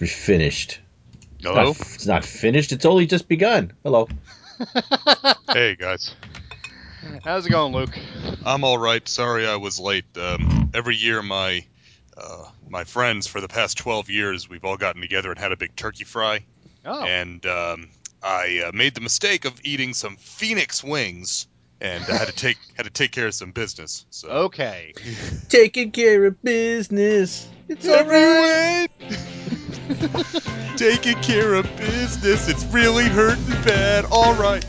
We finished. Hello. It's not, it's not finished. It's only just begun. Hello. hey guys. How's it going, Luke? I'm all right. Sorry I was late. Um, every year my uh, my friends for the past 12 years we've all gotten together and had a big turkey fry. Oh. And um, I uh, made the mistake of eating some phoenix wings and I had to take had to take care of some business. So Okay. Taking care of business. It's Everyone! Taking care of business. It's really hurting bad. All right.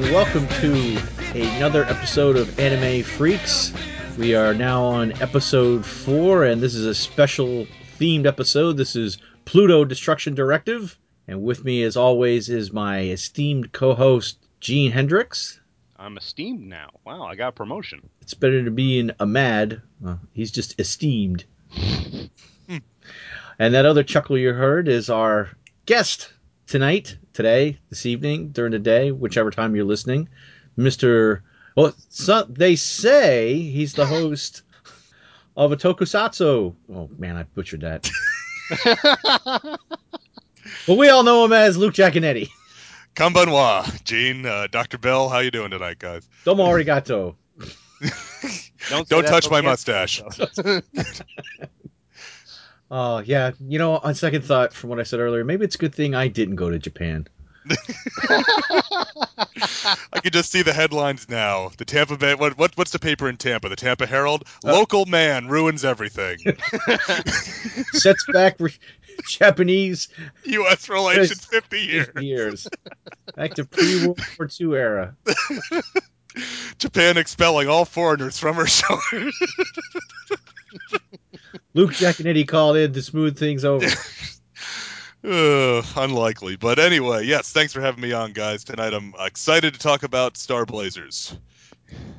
And welcome to another episode of Anime Freaks. We are now on episode four, and this is a special themed episode. This is Pluto Destruction Directive, and with me, as always, is my esteemed co-host Gene Hendricks. I'm esteemed now. Wow, I got a promotion. It's better to be in a mad. Well, he's just esteemed. Hmm. and that other chuckle you heard is our guest tonight, today, this evening, during the day, whichever time you're listening, Mr. Well, so, they say he's the host of a tokusatsu. Oh man, I butchered that. but we all know him as Luke Jaconetti. Konbanwa, Gene, uh, Dr. Bill, how you doing tonight, guys? Domo arigato. Don't, Don't touch my mustache. Oh yeah, you know, on second thought, from what I said earlier, maybe it's a good thing I didn't go to Japan. I can just see the headlines now. The Tampa Bay. What, what what's the paper in Tampa? The Tampa Herald. Uh, Local man ruins everything. Sets back re- Japanese U.S. relations fifty years. years. Back to pre World War II era. Japan expelling all foreigners from her shores. Luke Jaconetti called in to smooth things over. Ugh, unlikely, but anyway, yes. Thanks for having me on, guys. Tonight, I'm excited to talk about Star Blazers.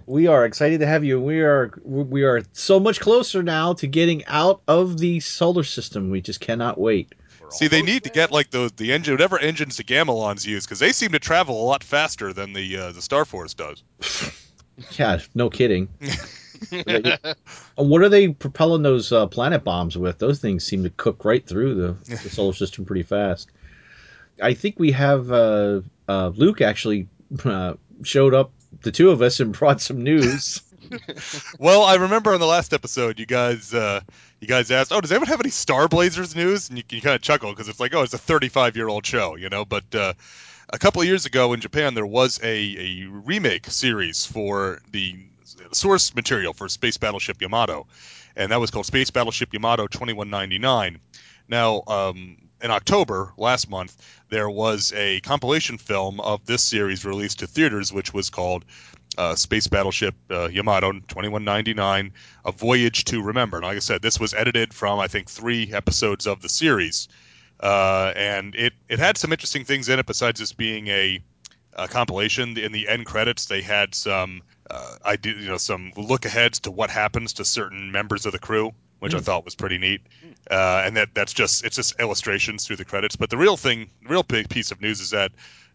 We are excited to have you. We are we are so much closer now to getting out of the solar system. We just cannot wait. See, they almost need to get like the the engine, whatever engines the Gamilons use, because they seem to travel a lot faster than the uh, the Star Force does. Yeah, no kidding. what are they propelling those uh, planet bombs with? Those things seem to cook right through the, the solar system pretty fast. I think we have uh, uh, Luke actually uh, showed up, the two of us, and brought some news. Well, I remember on the last episode, you guys, uh, you guys asked, "Oh, does anyone have any Star Blazers news?" And you, you kind of chuckle because it's like, "Oh, it's a 35 year old show," you know. But uh, a couple of years ago in Japan, there was a, a remake series for the source material for Space Battleship Yamato, and that was called Space Battleship Yamato 2199. Now, um, in October last month, there was a compilation film of this series released to theaters, which was called uh, Space Battleship uh, Yamato 2199, A Voyage to Remember. And like I said, this was edited from, I think, three episodes of the series. Uh, and it, it had some interesting things in it besides this being a, a compilation. In the end credits, they had some uh, I did, you know, some look aheads to what happens to certain members of the crew, which I Mm. thought was pretty neat. Uh, and that that's just it's just illustrations through the credits. But the real thing, the real big piece of news is that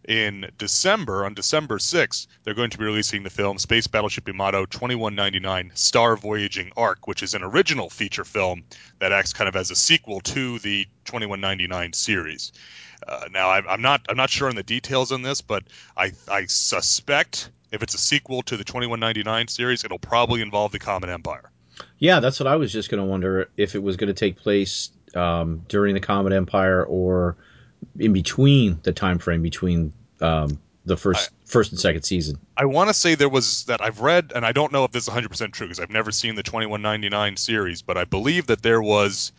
in December, on December 6th, they're going to be releasing the film Space Battleship Yamato 2199 Star Voyaging Ark, which is an original feature film that acts kind of as a sequel to the 2199 series. Uh, now, I'm, I'm not I'm not sure on the details on this, but I I suspect if it's a sequel to the 2199 series, it'll probably involve the Comet Empire. Yeah, that's what I was just going to wonder if it was going to take place um, during the Comet Empire or in between the time frame between um, the first first and second season. I want to say there was that I've read, and I don't know if this is 100% true because I've never seen the 2199 series, but I believe that there was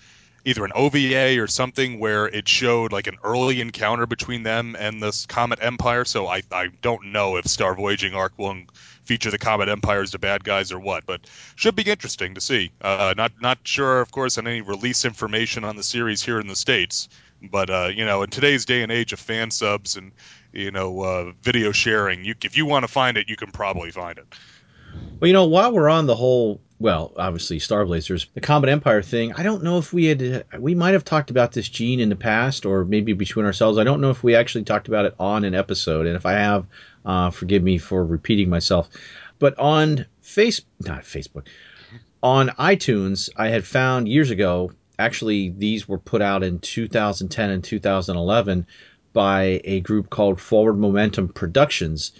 either an OVA or something where it showed like an early encounter between them and this Comet Empire. So I, I don't know if Star Voyaging Ark will feature the Comet Empire as the bad guys or what, but should be interesting to see. Uh, not not sure, of course, on any release information on the series here in the states, but uh, you know, in today's day and age of fan subs and you know uh, video sharing, you if you want to find it, you can probably find it. Well, you know, while we're on the whole, well, obviously Star Blazers, the Comet Empire thing, I don't know if we had, we might have talked about this gene in the past or maybe between ourselves. I don't know if we actually talked about it on an episode. And if I have, uh, forgive me for repeating myself. But on face, not Facebook, on iTunes, I had found years ago, actually, these were put out in 2010 and 2011 by a group called Forward Momentum Productions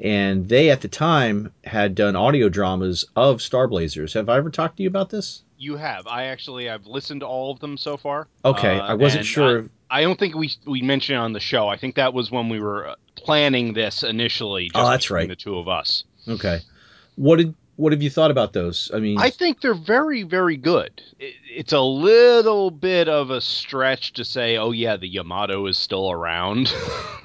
and they at the time had done audio dramas of Star Blazers. Have I ever talked to you about this? You have. I actually I've listened to all of them so far. Okay, Uh, I wasn't sure. I, I don't think we we mentioned it on the show. I think that was when we were uh, planning this initially. Just Oh, that's right. The two of us. Okay, what did what have you thought about those? I mean, I think they're very, very good. It, it's a little bit of a stretch to say, oh yeah, the Yamato is still around,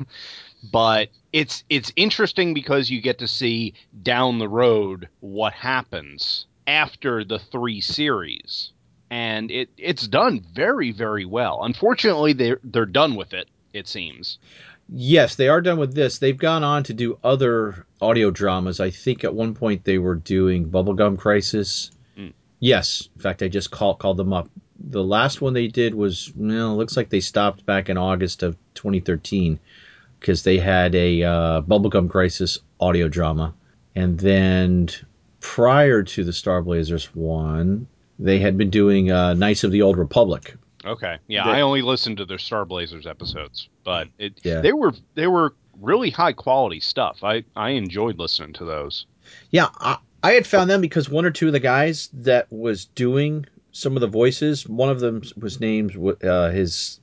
but it's it's interesting because you get to see down the road what happens after the three series, and it it's done very, very well. Unfortunately, they're they're done with it. It seems. yes, they are done with this. They've gone on to do other audio dramas. I think at one point they were doing Bubblegum Crisis. Mm. Yes, in fact, I just called called them up. The last one they did was well, looks like they stopped back in August of 2013 because they had a uh, Bubblegum Crisis audio drama, and then prior to the Star Blazers one, they had been doing uh, Knights of the Old Republic. Okay. Yeah, I only listened to their Star Blazers episodes, but it Yeah. they were they were really high quality stuff. I I enjoyed listening to those. Yeah, I, I had found them because one or two of the guys that was doing some of the voices, one of them was named uh, his.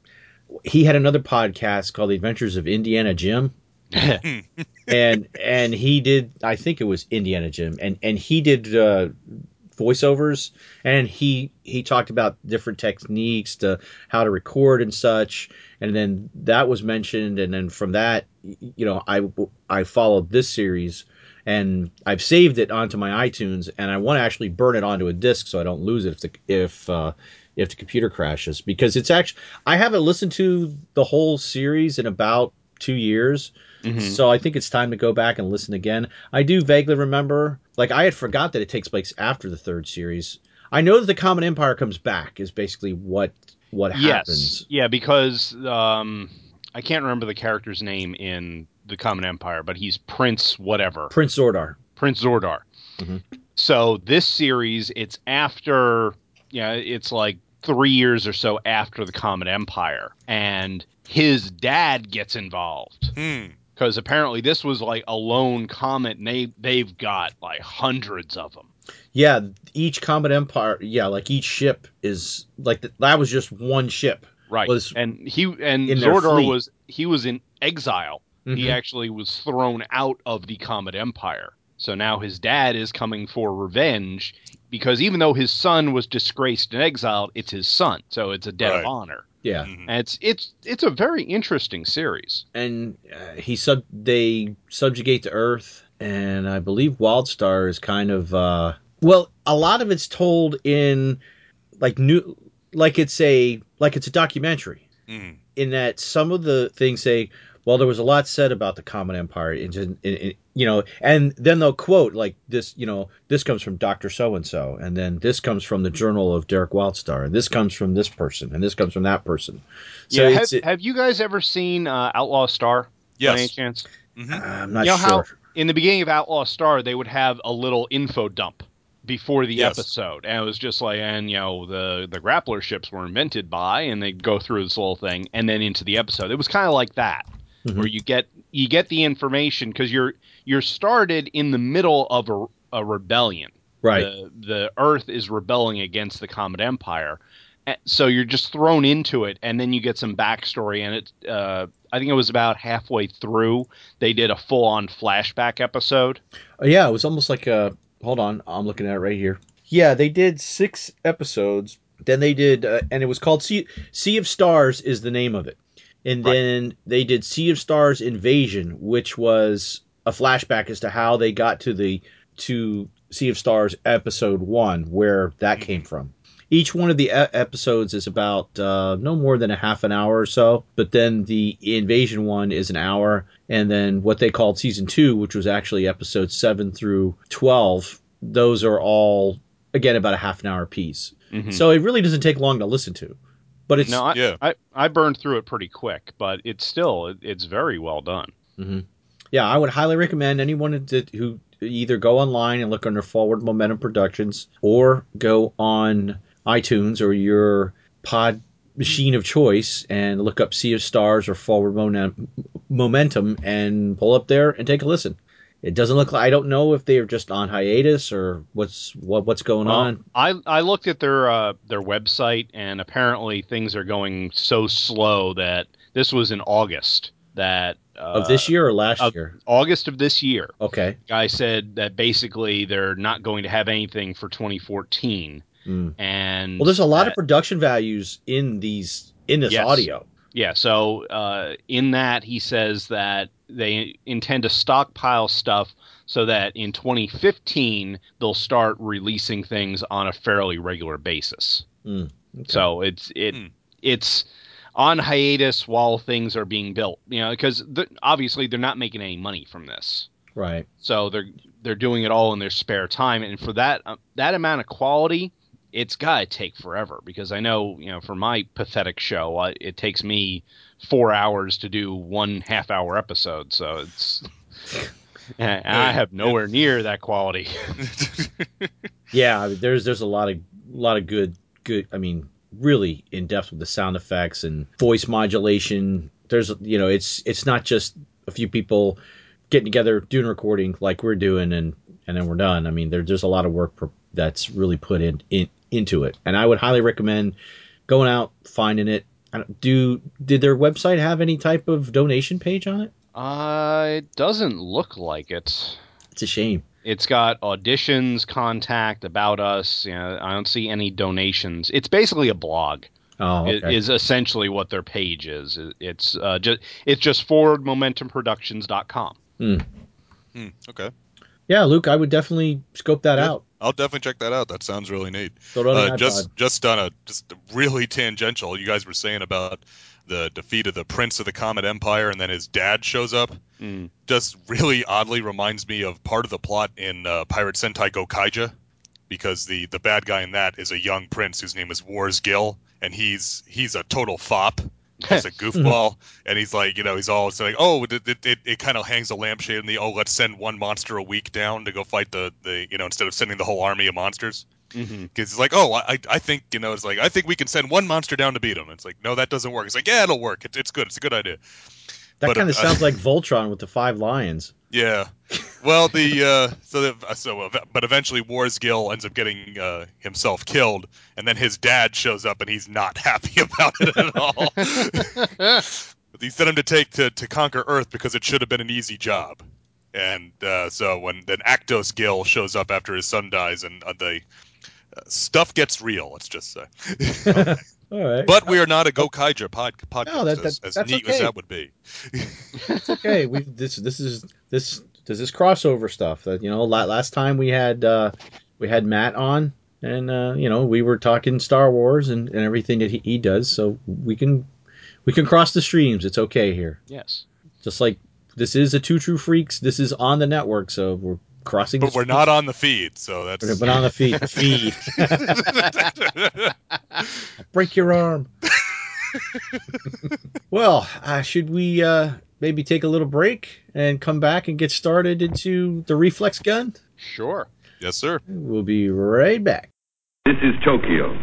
He had another podcast called The Adventures of Indiana Jim, and and he did. I think it was Indiana Jim, and and he did uh, voiceovers, and he he talked about different techniques to how to record and such, and then that was mentioned, and then from that, you know, I I followed this series. And I've saved it onto my iTunes, and I want to actually burn it onto a disc so I don't lose it if the if uh, if the computer crashes because it's actually I haven't listened to the whole series in about two years, Mhm. so I think it's time to go back and listen again. I do vaguely remember, like I had forgot that it takes place after the third series. I know that the Comet Empire comes back is basically what what happens. Yes. Yeah, because um, I can't remember the character's name in the Comet Empire, but he's Prince whatever. Prince Zordar. Prince Zordar. Mhm. So this series, it's after, yeah, it's like three years or so after the Comet Empire, and his dad gets involved Hmm. because apparently this was like a lone comet, and they they've got like hundreds of them. Yeah, each comet Empire. Yeah, like each ship is like th- that was just one ship. Right. Was and he and in their Zordar was he was in exile. He Mhm. actually was thrown out of the Comet Empire. So now his dad is coming for revenge because even though his son was disgraced and exiled, it's his son. So it's a debt Right. of honor. yeah. Mhm. And it's it's it's a very interesting series. and uh, he sub they subjugate the earth and i believe wildstar is kind of uh well a lot of it's told in like new like it's a like it's a documentary Mhm. in that some of the things say well there was a lot said about the comet empire in, in, in, you know and then they'll quote like this you know this comes from dr so and so and then this comes from the journal of derek wildstar and this comes from this person and this comes from that person so yeah, have, it, have you guys ever seen uh, Outlaw Star? By any Yes. chance? Mhm. i'm not You know sure how- in the beginning of Outlaw Star, they would have a little info dump before the Yes. episode, and it was just like, and you know, the the grappler ships were invented by, and they'd go through this little thing, and then into the episode. It was kind of like that, Mhm. where you get you get the information because you're you're started in the middle of a, a rebellion. right The, the Earth is rebelling against the Comet Empire, So you're just thrown into it, and then you get some backstory. And it, uh, I think it was about halfway through, they did a full-on flashback episode. Oh, yeah, it was almost like a. Hold on, I'm looking at it right here. Yeah, they did six episodes. Then they did, uh, and it was called sea, sea of Stars is the name of it. And Right. then they did Sea of Stars Invasion, which was a flashback as to how they got to the to Sea of Stars episode one, where that came from. Each one of the episodes is about uh, no more than a half an hour or so, but then the invasion one is an hour, and then what they called season two, which was actually episodes seven through twelve, those are all again about a half an hour piece. Mhm. So it really doesn't take long to listen to, but it's no, I, Yeah. I I burned through it pretty quick, but it's still it, it's very well done. Mm-hmm. yeah, I would highly recommend anyone that, who either go online and look under Forward Momentum Productions or go on iTunes or your pod machine of choice and look up Sea of Stars or Forward Momentum and pull up there and take a listen. It doesn't look like I don't know if they are just on hiatus or what's what what's going Well, on. I I looked at their uh, their website, and apparently things are going so slow that this was in August that uh, Of this year or last of- year? August of this year. Okay. Guy said that basically they're not going to have anything for 2014, Mm. and Well, there's a lot that- of production values in these in this Yes. audio. Yeah, so uh, in that he says that they intend to stockpile stuff so that in 2015 they'll start releasing things on a fairly regular basis. Mm, okay. So it's it Hmm. it's on hiatus while things are being built. You know, because obviously they're not making any money from this. Right. So they're they're doing it all in their spare time, and for that uh, that amount of quality, it's gotta take forever. Because I know you know for my pathetic show, I, it takes me four hours to do one half hour episode. So it's and I have nowhere near that quality. Yeah, there's there's a lot of lot of good good. I mean, really in depth with the sound effects and voice modulation. There's you know, it's it's not just a few people getting together doing recording like we're doing and and then we're done. I mean, there, there's a lot of work per, that's really put in, in into it, and I would highly recommend going out finding it. Don't- did their website have any type of donation page on it? Uh, it doesn't look like it. It's a shame. It's got auditions, contact, about us. You know, I don't see any donations. It's basically a blog. Oh, okay. is essentially what their page is. It's uh, just it's just forwardmomentumproductions.com. Hmm, okay. Yeah, Luke, I would definitely scope that Yeah. out. I'll definitely check that out. That sounds really neat. Throw Uh, just iPod. just on a just really tangential. You guys were saying about the defeat of the Prince of the Comet Empire, and then his dad shows up. Mm. Just really oddly reminds me of part of the plot in uh, Pirate Sentai Gokaiger, because the the bad guy in that is a young prince whose name is Warz Gill, and he's he's a total fop. He's a goofball, and he's like, you know, he's all saying, "Oh, it it, it, it kind of hangs a lampshade in the oh, let's send one monster a week down to go fight the the you know instead of sending the whole army of monsters." Mm-hmm. Because it's like, oh, I, I think, you know, it's like, I think we can send one monster down to beat him. It's like, no, that doesn't work. It's like, yeah, it'll work. It, it's good. It's a good idea. That kind of uh, sounds like Voltron with the five lions. Yeah. Well, the uh, so the, so uh, but eventually Warz Gill ends up getting uh, himself killed, and then his dad shows up, and he's not happy about it at all. he sent him to take to, to conquer Earth because it should have been an easy job. And uh, so when then Ackdos Gill shows up after his son dies, and uh, the uh, stuff gets real. Let's just say. All right. But we are not a Gokaiger pod, podcast, No, that- as, that- as that's neat as that would be. it's okay. We this this is this does this crossover stuff that you know last time we had uh we had Matt on and uh you know we were talking Star Wars and, and everything that he, he does so we can we can cross the streams. It's okay here. Yes. Just like this is a two true freaks. This is on the network, so we're crossing. But the we're not on the feed, so streams. that's. But on the feed, feed. Break your arm. well, uh, should we uh, maybe take a little break and come back and get started into the reflex gun? Sure. yes, sir. We'll be right back. This is Tokyo,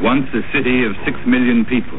once a city of six million people.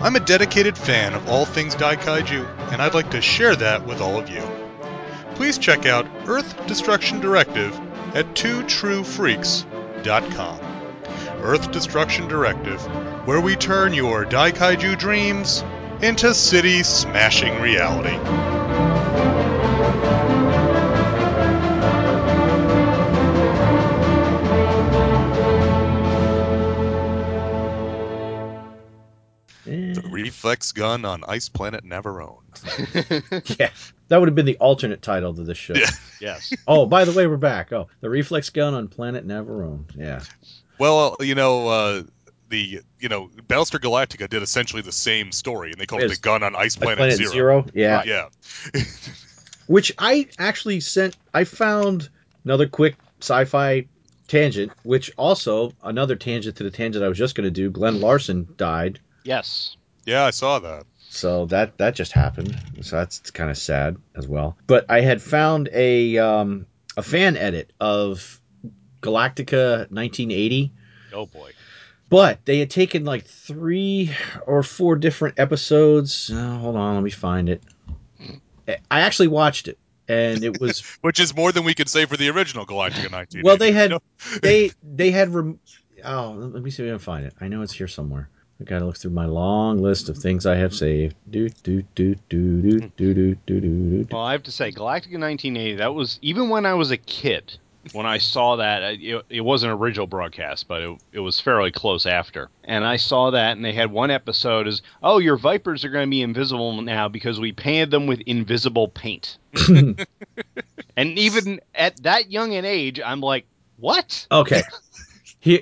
I'm a dedicated fan of all things Daikaiju, and I'd like to share that with all of you. Please check out Earth Destruction Directive at twotruefreaks.com. Earth Destruction Directive, where we turn your Daikaiju dreams into city smashing reality. Reflex gun on Ice Planet Navarone. yeah, that would have been the alternate title to this show. Yeah. yes. Oh, by the way, we're back. Oh, the reflex gun on Planet Navarone. Yeah. Well, you know, uh, the you know Battlestar Galactica did essentially the same story, and they called it Yes. the gun on Ice Planet, Planet Zero. Zero. Yeah. Yeah. Which I actually sent. I found another quick sci-fi tangent, which also another tangent to the tangent I was just going to do. Glen Larson died, Yes. Yeah, I saw that. so that that just happened. So that's kind of sad as well. But I had found a um, a fan edit of Galactica 1980. Oh boy. But they had taken like three or four different episodes. Oh, hold on, let me find it. I actually watched it, and it was Which is more than we could say for the original Galactica 19. well. They had they they had rem- oh let me see if I can find it. I know it's here somewhere. I gotta look through my long list of things I have saved. Do do do do do hmm. do do do do. Well, I have to say, Galactica 1980. That was even when I was a kid. When I saw that, it, it wasn't an original broadcast, but it, it was fairly close after. And I saw that, and they had one episode is, oh, your vipers are going to be invisible now because we painted them with invisible paint. and even at that young an age, I'm like, what? Okay, here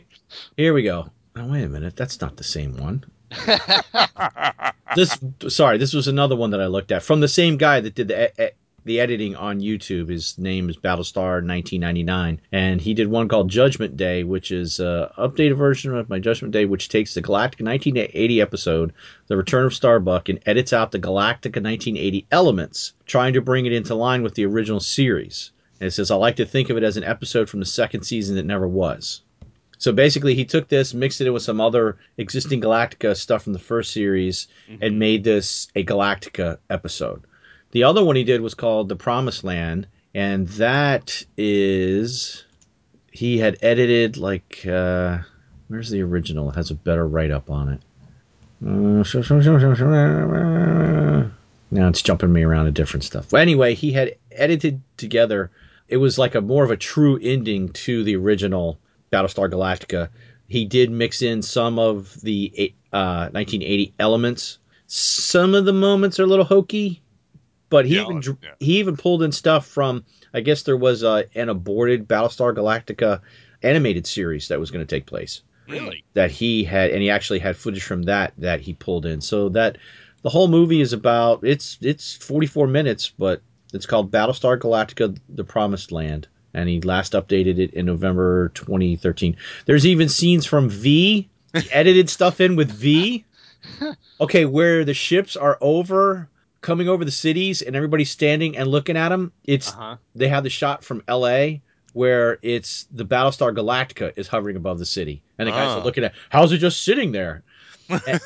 here we go. Oh wait a minute, that's not the same one. this sorry, this was another one that I looked at from the same guy that did the e- e- the editing on YouTube. His name is Battlestar 1999, and he did one called Judgment Day, which is a updated version of my Judgment Day, which takes the Galactica 1980 episode, The Return of Starbuck, and edits out the Galactica 1980 elements, trying to bring it into line with the original series. And it says, I like to think of it as an episode from the second season that never was. So basically, he took this, mixed it in with some other existing Galactica stuff from the first series, and made this a Galactica episode. The other one he did was called The Promised Land, and that is he had edited like uh, where's the original? It has a better write up on it. Uh, now it's jumping me around to different stuff. But anyway, he had edited together. It was like a more of a true ending to the original Battlestar Galactica. He did mix in some of the uh, 1980 elements. Some of the moments are a little hokey, but he Yeah, even yeah. he even pulled in stuff from. I guess there was uh, an aborted Battlestar Galactica animated series that was going to take place Really? that he had, and he actually had footage from that that he pulled in. So that the whole movie is about it's it's 44 minutes, but it's called Battlestar Galactica: The Promised Land, and he last updated it in November 2013. There's even scenes from V, he edited stuff in with V. Okay, where the ships are over coming over the cities and everybody's standing and looking at them. It's Uh huh. they have the shot from L.A. where it's the Battlestar Galactica is hovering above the city, and the guys Ah. are looking at how's it just sitting there, and,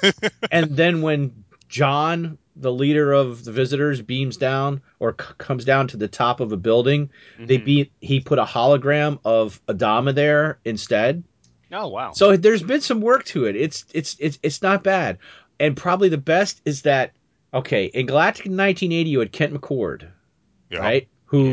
and then when John, the leader of the visitors, beams down or c- comes down to the top of a building, they Mhm. beat he put a hologram of Adama there instead. Oh wow. So there's been some work to it. It's it's it's it's not bad, and probably the best is that okay in Galactic 1980 you had Kent McCord, Yeah. right? Who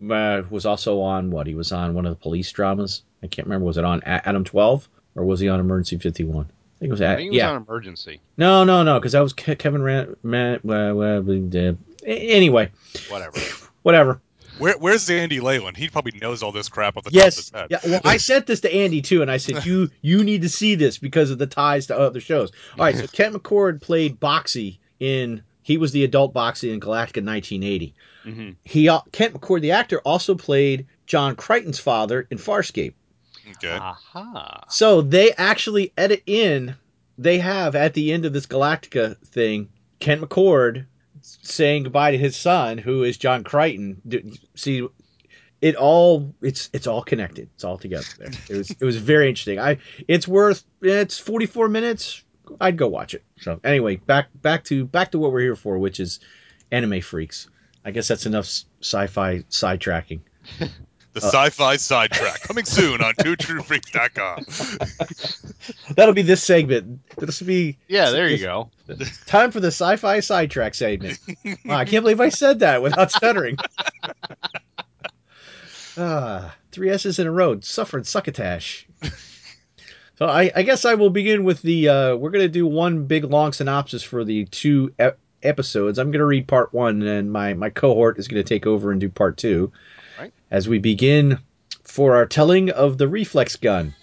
yeah. uh, was also on what? He was on one of the police dramas. I can't remember. Was it on Adam 12 or was he on Emergency 51? Think it was. I At, think it was yeah. on emergency. No, no, no, because that was Ke- Kevin Rand. Man, well, well, uh, anyway, Whatever. whatever. Where, where's Andy Leyland? He probably knows all this crap off the Yes. top of Yeah. his head. Well, I sent this to Andy too, and I said you you need to see this because of the ties to other shows. All right. So Kent McCord played Boxey in. He was the adult Boxey in Galactica 1980. hmm He Kent McCord, the actor, also played John Crichton's father in Farscape. Okay. Aha. So they actually edit in. They have at the end of this Galactica thing, Kent McCord saying goodbye to his son, who is John Crichton. See, it all it's it's all connected. It's all together there. It was it was very interesting. I it's worth it's 44 minutes. I'd go watch it. So anyway, back back to back to what we're here for, which is anime freaks. I guess that's enough sci-fi sidetracking. The Uh, sci-fi sidetrack coming soon on twotruefreaks.com. That'll be this segment. This will be Yeah, there you go. Time for the sci-fi sidetrack segment. Wow, I can't believe I said that without stuttering. ah, three S's in a row. Suffering succotash. So I, I guess I will begin with the. Uh, we're going to do one big long synopsis for the two ep- episodes. I'm going to read part one, and my my cohort is going to take over and do part two. Right. As we begin for our telling of the reflex gun.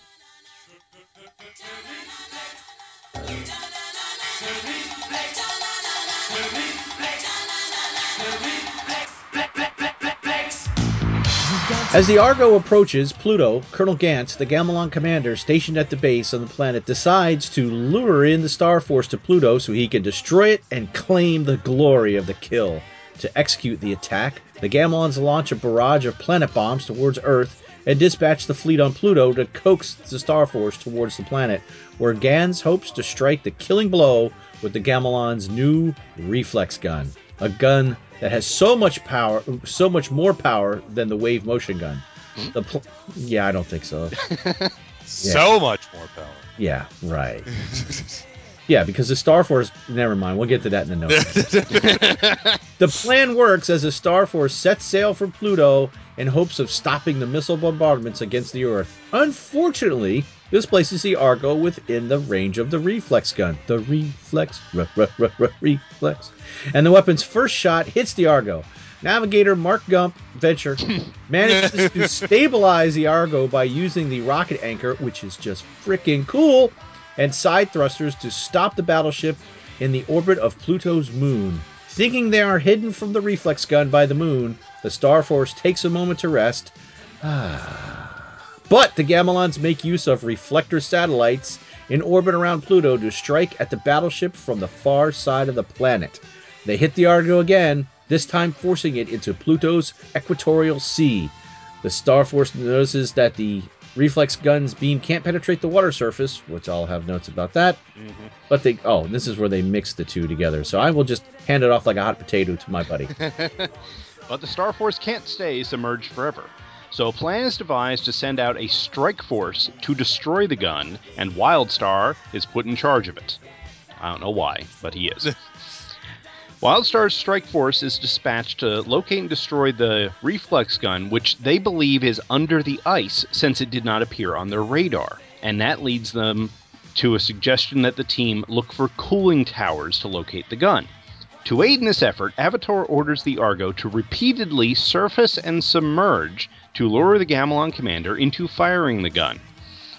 As the Argo approaches Pluto, Colonel Gantz, the Gamilon commander stationed at the base on the planet, decides to lure in the Star Force to Pluto so he can destroy it and claim the glory of the kill. To execute the attack, the Gamilons launch a barrage of planet bombs towards Earth and dispatch the fleet on Pluto to coax the Star Force towards the planet, where Gans hopes to strike the killing blow with the Gamilon's new reflex gun, a gun that has so much power, so much more power than the wave motion gun. The pl- yeah, I don't think so. So much more power. Yeah, right. Yeah, because the Star Force. Never mind. We'll get to that in the notes. the plan works as the Star Force sets sail for Pluto in hopes of stopping the missile bombardments against the Earth. Unfortunately, this places the Argo within the range of the reflex gun. The reflex, r- r- r- r- reflex, and the weapon's first shot hits the Argo. Navigator Mark Gump Venture manages to stabilize the Argo by using the rocket anchor, which is just freaking cool, and side thrusters to stop the battleship in the orbit of Pluto's moon. Thinking they are hidden from the reflex gun by the moon, the Star Force takes a moment to rest. Ah. but the Gamelons make use of reflector satellites in orbit around Pluto to strike at the battleship from the far side of the planet. They hit the Argo again, this time forcing it into Pluto's equatorial sea. The Star Force notices that the reflex gun's beam can't penetrate the water surface, which I'll have notes about that. Mhm. But they, oh, this is where they mix the two together. So I will just hand it off like a hot potato to my buddy. But the Star Force can't stay submerged forever. So a plan is devised to send out a strike force to destroy the gun, and Wildstar is put in charge of it. I don't know why, but he is. Wildstar's strike force is dispatched to locate and destroy the reflex gun, which they believe is under the ice since it did not appear on their radar. And that leads them to a suggestion that the team look for cooling towers to locate the gun. To aid in this effort, Avatar orders the Argo to repeatedly surface and submerge to lure the Gamilon commander into firing the gun.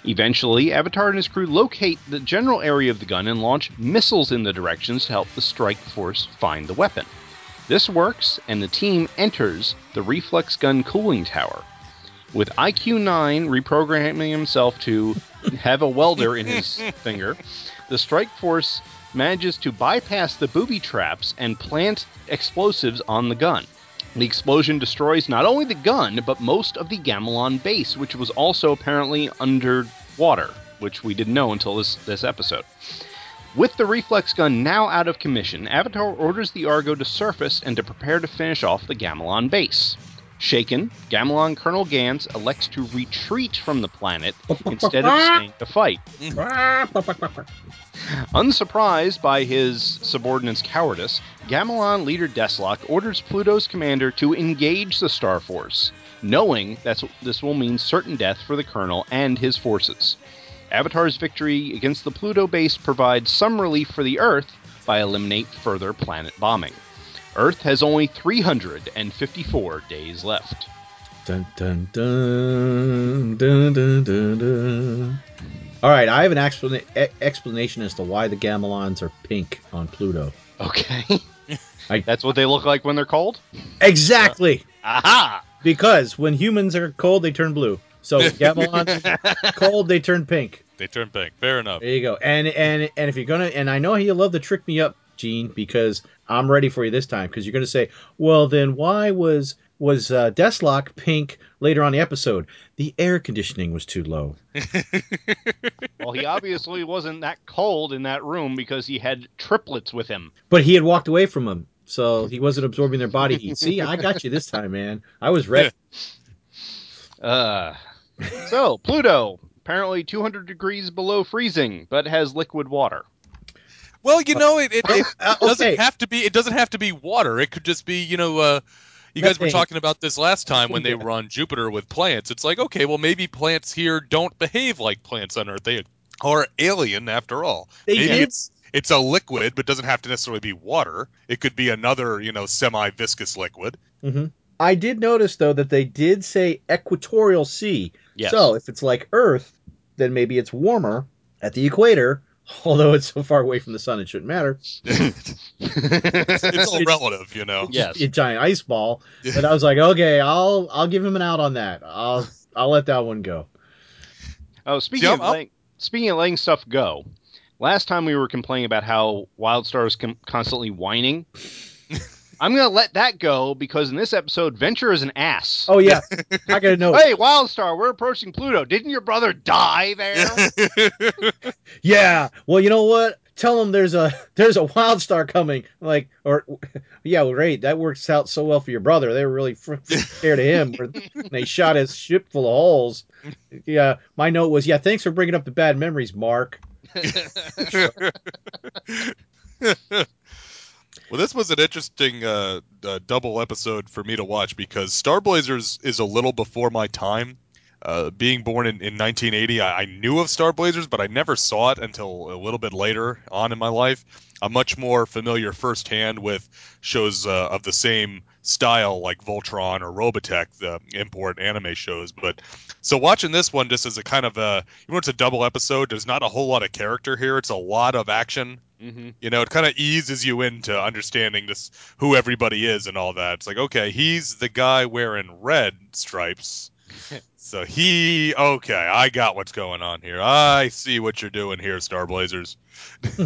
Eventually, Avatar and his crew locate the general area of the gun and launch missiles in the directions to help the strike force find the weapon. This works, and the team enters the reflex gun cooling tower. With IQ 9 reprogramming himself to have a welder in his finger, the strike force manages to bypass the booby traps and plant explosives on the gun. The explosion destroys not only the gun, but most of the Gamilon base, which was also apparently underwater, which we didn't know until this, this episode. With the reflex gun now out of commission, Avatar orders the Argo to surface and to prepare to finish off the Gamilon base. Shaken, Gamilon Colonel Gans elects to retreat from the planet instead of staying to fight. Unsurprised by his subordinate's cowardice, Gamilon leader Desslok orders Pluto's commander to engage the Star Force, knowing that this will mean certain death for the colonel and his forces. Avatar's victory against the Pluto base provides some relief for the Earth by eliminate further planet bombing. Earth has only 354 days left. Dun, dun, dun, dun, dun, dun, dun. All right, I have an explana- e- explanation as to why the Gamilons are pink on Pluto. Okay. I- That's what they look like when they're cold? Exactly, Aha! because when humans are cold, they turn blue. So Gamilons cold, they turn pink. They turn pink. Fair enough. There you go. And and and if you're gonna, and I know you love to trick me up, Gene, because I'm ready for you this time. Because you're gonna say, well, then why was was uh, Deathlock pink later on the episode? The air conditioning was too low. Well, he obviously wasn't that cold in that room because he had triplets with him. But he had walked away from them, so he wasn't absorbing their body heat. See, I got you this time, man. I was ready. Uh, so, Pluto, apparently 200 degrees below freezing, but has liquid water. Well, you know, it, it, it Uh, doesn't have to be. It doesn't have to be water. It could just be, you know, uh, you guys were talking about this last time when they were on Jupiter with plants. It's like, okay, well, maybe plants here don't behave like plants on Earth. They are alien after all. They maybe did. it's it's a liquid, but doesn't have to necessarily be water. It could be another, you know, semi-viscous liquid. hmm I did notice though that they did say equatorial sea. Yes. So if it's like Earth, then maybe it's warmer at the equator. Although it's so far away from the sun, it shouldn't matter. It's all relative, you know. yes. A giant ice ball. But I was like, okay, I'll I'll give him an out on that. I'll I'll let that one go. Oh, speaking Yeah, of I'll- letting, speaking of letting stuff go, last time we were complaining about how Wildstar is com- constantly whining. I'm gonna let that go because in this episode, Venture is an ass. Oh yeah, I gotta know. Hey, Wildstar, we're approaching Pluto. Didn't your brother die there? Yeah. Well, you know what? Tell him there's a there's a wild star coming. Like, or yeah, well, great. That works out so well for your brother. They were really fr- scared of him. They shot his ship full of holes. Yeah. My note was, yeah. Thanks for bringing up the bad memories, Mark. Well, this was an interesting uh, uh, double episode for me to watch because Star Blazers is a little before my time. Uh, being born in, in 1980, I, I knew of Star Blazers, but I never saw it until a little bit later on in my life. I'm much more familiar firsthand with shows uh, of the same style like Voltron or Robotech, the import anime shows. But so watching this one just as a kind of a, you know, it's a double episode. There's not a whole lot of character here. It's a lot of action hmm you know, it kind of eases you into understanding this who everybody is and all that. It's like, okay, he's the guy wearing red stripes. so he okay, I got what's going on here. I see what you're doing here, Star Blazers.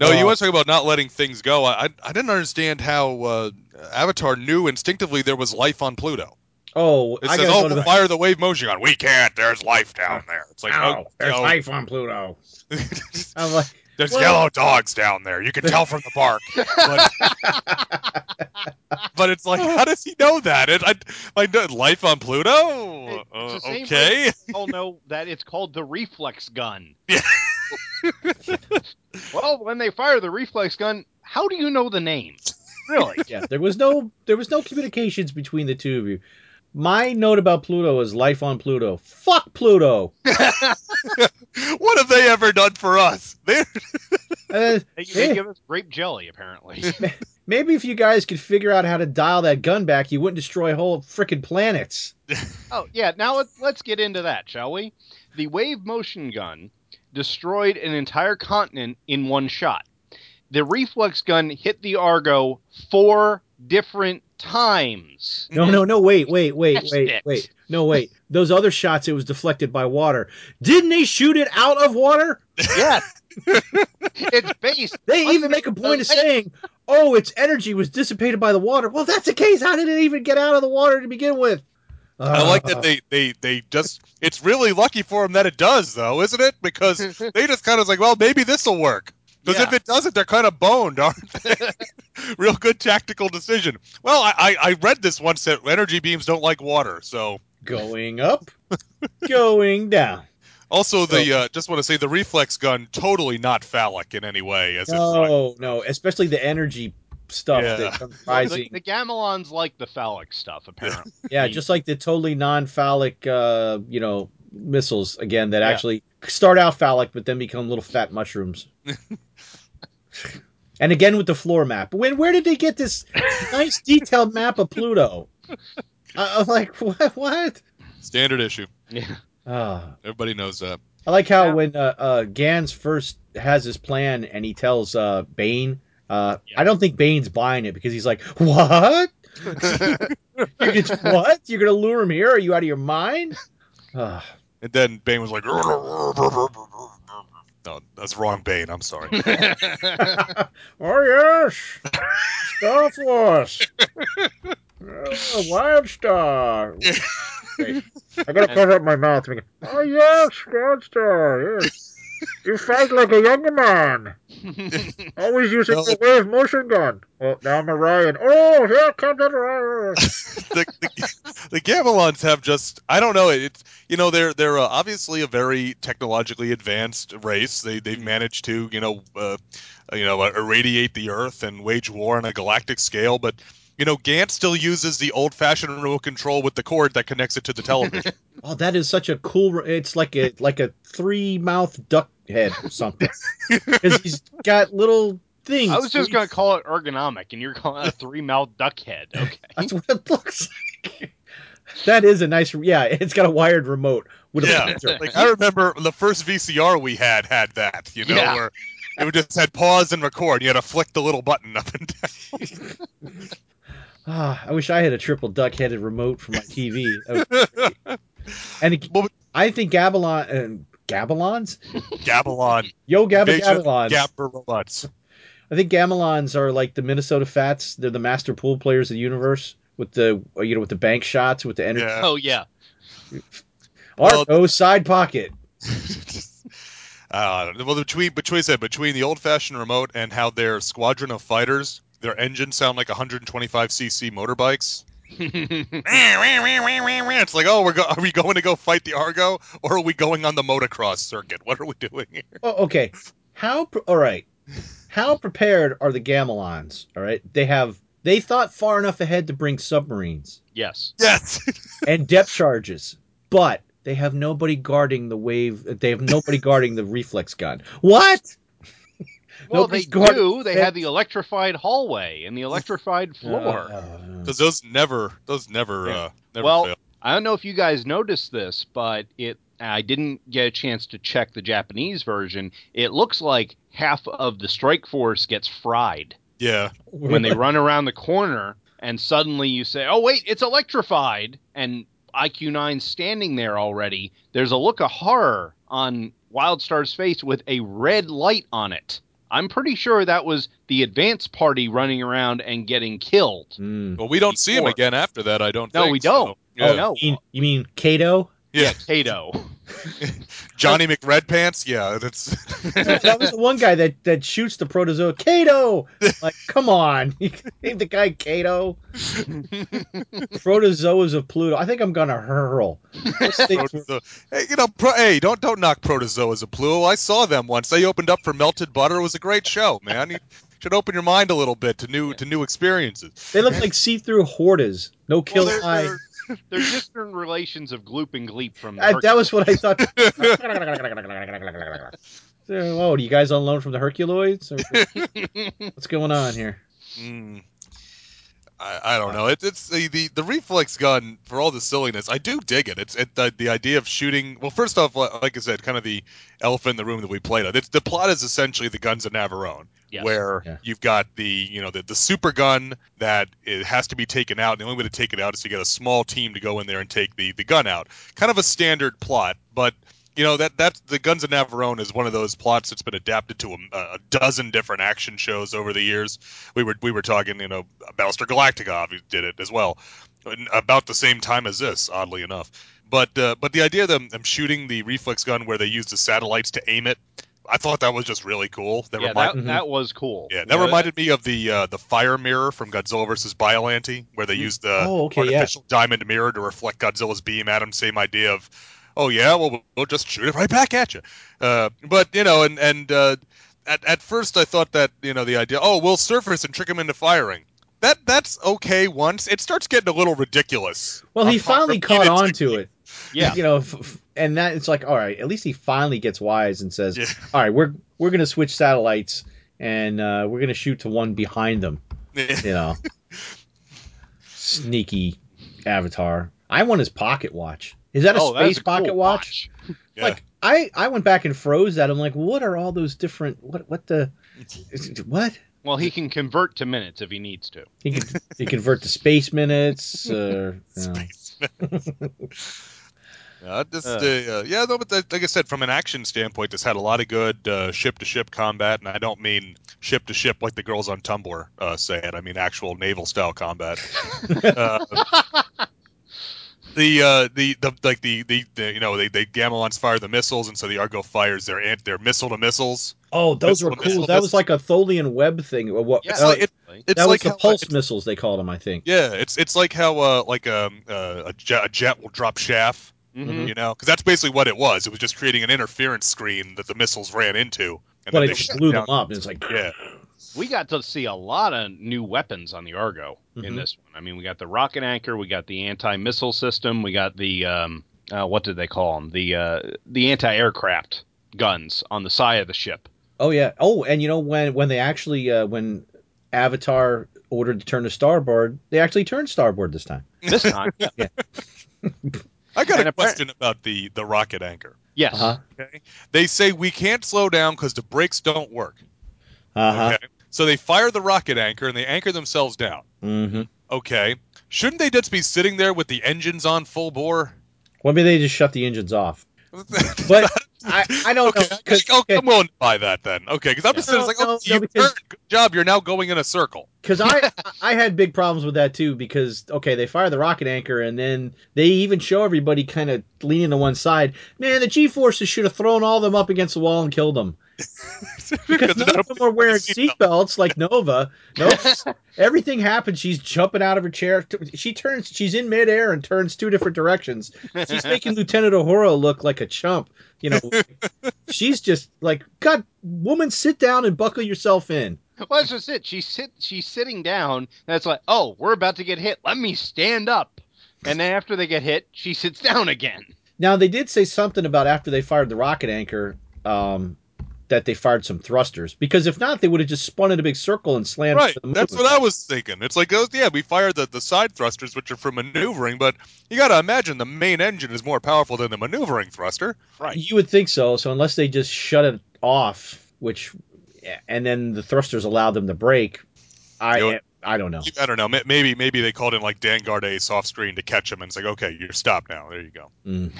No, you Uh, want to talk about not letting things go. I I, didn't understand how uh, Avatar knew instinctively there was life on Pluto. Oh, It I says, "Oh, the. fire the wave motion gun." We can't. There's life down there. It's like, Oh, oh, there's no. life on Pluto. I'm like, There's Well- yellow dogs down there. You can tell from the bark. But, but it's like, how does he know that? It, I, I know life on Pluto. It's Uh, the same okay. all know that it's called the reflex gun. Yeah. well, when they fire the reflex gun, how do you know the name? Really? yeah, there was no there was no communications between the two of you. My note about Pluto is life on Pluto. Fuck Pluto. what have they ever done for us? They're, Uh, They, they Yeah. give us grape jelly, apparently. maybe if you guys could figure out how to dial that gun back, you wouldn't destroy whole frickin' planets. oh, yeah. Now let's, let's get into that, shall we? The wave motion gun destroyed an entire continent in one shot. The reflex gun hit the Argo four different times. No, no, no. Wait, wait, wait, wait, sticks. wait. No, wait. Those other shots, it was deflected by water. Didn't they shoot it out of water? Yes. it's based. They even make a point of saying, "Oh, its energy was dissipated by the water." Well, if that's the case. How did it even get out of the water to begin with? I like Uh, that they, they, they just. It's really lucky for them that it does, though, isn't it? Because they just kind of like, well, maybe this will work. Because Yeah. if it doesn't, they're kind of boned, aren't they? Real good tactical decision. Well, I, I, I read this once that energy beams don't like water, so going up, going down. Also, the uh, just want to say the reflex gun totally not phallic in any way. As it's No, no, especially the energy stuff Yeah. that Well, comes the, the Gamilons like the phallic stuff, apparently. yeah, just like the totally non-phallic, uh, you know, missiles again that Yeah. actually start out phallic but then become little fat mushrooms. and again with the floor map. When where did they get this nice detailed map of Pluto? I, I'm like, what? What? Standard issue. Yeah. Ah. Everybody knows that. I like how Yeah. when uh, uh, Gans first has his plan and he tells uh, Bane, uh, Yeah. I don't think Bane's buying it because he's like, "What? You just- what? You're gonna lure him here? Are you out of your mind?" Ah. And then Bane was like, "No, that's wrong, Bane. I'm sorry." oh yes, Star Force, uh, oh, Wild Star. I gotta cover up my mouth. Oh yes, Wild Star. Yes. You fight like a young man. Always using Well, the wave motion gun. Well, now I'm Orion. Oh, here comes Orion. the, the, the Gamilons have just I don't know it's you know they're they're uh, obviously a very technologically advanced race they they've managed to you know uh, you know uh, irradiate the earth and wage war on a galactic scale but you know Gant still uses the old fashioned remote control with the cord that connects it to the television Oh, that is such a cool. It's like a like a three mouth duck head or something. Because he's got little things. I was just gonna call it ergonomic, and you're calling it a three mouth duck head. Okay. That's what it looks like. That is a nice. Yeah, it's got a wired remote with a yeah pointer. like I remember the first VCR we had had that you know Yeah. where it would just had pause and record you had to flick the little button up and down Ah, I wish I had a triple duck headed remote for my TV. And it- Well, I think Gabalon and Gabalons, Gabalon Yo Gabba Invasion Gabalons. Gabber robots I think Gamilons are like the Minnesota Fats. They're the master pool players of the universe with the you know with the bank shots with the energy. yeah Oh yeah. Well- Argo side pocket. uh, well, between between said between the old-fashioned remote and how their squadron of fighters, their engines sound like 125 cc motorbikes. It's like, oh, we're go- are we going to go fight the Argo, or are we going on the motocross circuit? What are we doing here? Oh, okay. How pre- all right? How prepared are the Gamilons? All right, they have they thought far enough ahead to bring submarines yes. Yes, and depth charges, but they have nobody guarding the wave. They have nobody guarding the reflex gun. What? Well, Nobody's they guard- do. They have the electrified hallway and the electrified floor. Uh, because those never, those never, Yeah. uh, never Well, fail. I don't know if you guys noticed this, but it I didn't get a chance to check the Japanese version. It looks like half of the strike force gets fried Yeah, when they run around the corner and suddenly you say, "Oh wait, it's electrified." And IQ9 standing there already. There's a look of horror on Wildstar's face with a red light on it. I'm pretty sure that was the advance party running around and getting killed. Mm. well, we don't see him again after that. I don't. No, think, we don't. so, Oh, Yeah. no. You mean, you mean Kato? yeah. Kato. Johnny McRedpants. Yeah, that's. that was the one guy that, that shoots the protozoa. Kato! Like, come on. You named the guy Kato. Protozoas of Pluto. I think I'm gonna hurl. Were- hey, you know, pro- hey, don't don't knock protozoas of Pluto. I saw them once. They opened up for melted butter. It was a great show, man. You should open your mind a little bit to new to new experiences. They look like see-through Hortas. No kill Well, they're- eye. they're- They're distant relations of Gloop and Gleep from the I- that was what I thought. Hercules. So, oh, do you guys on loan from the Herculoids? Or what's going on here? Mm. I, I don't know. It, it's the, the the reflex gun for all the silliness. I do dig it. It's it, the the idea of shooting. Well, first off, like I said, kind of the elephant in the room that we played on. It's, the plot is essentially the Guns of Navarone, Yes. where Yeah. you've got the you know the the super gun that it has to be taken out. And the only way to take it out is to get a small team to go in there and take the the gun out. Kind of a standard plot, but you know that that's the Guns of Navarone is one of those plots that's been adapted to a, a dozen different action shows over the years. We were we were talking, you know, Battlestar Galactica obviously did it as well, about the same time as this, oddly enough. But uh, but the idea of them, them shooting the reflex gun where they use the satellites to aim it, I thought that was just really cool. That yeah, remind- that, that was cool. yeah, that Yeah, reminded me of the uh, the fire mirror from Godzilla vs. Biollante, where they used the Oh, okay, yeah. artificial diamond mirror to reflect Godzilla's beam at him. Same idea of, oh yeah, well we'll- just shoot it right back at you. Uh, but you know, and and uh, at at first I thought that you know the idea, oh we'll surface and trick him into firing. That that's okay once. It starts getting a little ridiculous. Well, he finally caught on to it. Yeah. you know, f- and that it's like, all right, at least he finally gets wise and says, Yeah. all right, we're we're gonna switch satellites and uh, we're gonna shoot to one behind them. You know, sneaky Avatar. I want his pocket watch. Is that a oh, that is space a cool pocket watch? Yeah. Like I I went back and froze that. I'm like, what are all those different? What what the what? Well, he can convert to minutes if he needs to. He can he convert to space minutes. Or, you know. Space Yeah, just, Uh. uh, uh, yeah, no, but that, like I said, from an action standpoint, this had a lot of good uh, ship-to-ship combat, and I don't mean ship-to-ship like the girls on Tumblr uh, say it. I mean actual naval-style combat. the, uh, the the like the, the, the you know they they Gamilons fire the missiles, and so the Argo fires their ant their missile to missiles. Oh, those Missile- were cool. missile- That was like a Tholian web thing. What? Yeah, uh, like- it- It's that was like the how, pulse it's- missiles they called them, I think. Yeah, it's it's like how uh, like um, uh, a, jet, a jet will drop chaff, Mhm. you know, because that's basically what it was. It was just creating an interference screen that the missiles ran into, and But then it they just blew them up. and It's like, Yeah, We got to see a lot of new weapons on the Argo in Mhm. this one. I mean, we got the rocket anchor, we got the anti-missile system, we got the um, uh, what did they call them? The uh, the anti-aircraft guns on the side of the ship. oh yeah. Oh, and you know when when they actually uh, when Avatar ordered to turn to starboard, they actually turned starboard this time. This time, I got And a appar- question about the the rocket anchor. yes, Uh huh. Okay, they say we can't slow down because the brakes don't work. Uh huh. Okay, so they fire the rocket anchor and they anchor themselves down. Mm-hmm. Okay, shouldn't they just be sitting there with the engines on full bore? Well, maybe they just shut the engines off. But I, I don't okay, know. 'cause- oh, I'm willing to buy that then. Okay, because I'm just No, sitting like, oh, no, you because- Good job. You're now going in a circle. Because I I had big problems with that too. Because okay, they fire the rocket anchor, and then they even show everybody kind of leaning to one side. Man, the G forces should have thrown all of them up against the wall and killed them. Because none of them were wearing seatbelts like Nova. Nope. Everything happens. She's jumping out of her chair. She turns. She's in midair and turns two different directions. She's making Lieutenant Uhura look like a chump. You know, she's just like, God, woman, sit down and buckle yourself in. well, that's just it. She's sit, she's sitting down. And it's like, oh, we're about to get hit. Let me stand up. And then after they get hit, she sits down again. Now they did say something about after they fired the rocket anchor, um, that they fired some thrusters. Because if not, they would have just spun in a big circle and slammed. Right, the that's what I was thinking. It's like, oh, yeah, we fired the, the side thrusters, which are for maneuvering, but you got to imagine the main engine is more powerful than the maneuvering thruster. Right. You would think so. So unless they just shut it off, which, and then the thrusters allowed them to break, I You know- I don't know. I don't know. Maybe maybe they called in like Dan Gardet's soft screen to catch him, and it's like, okay, you're stopped now. There you go. Mm.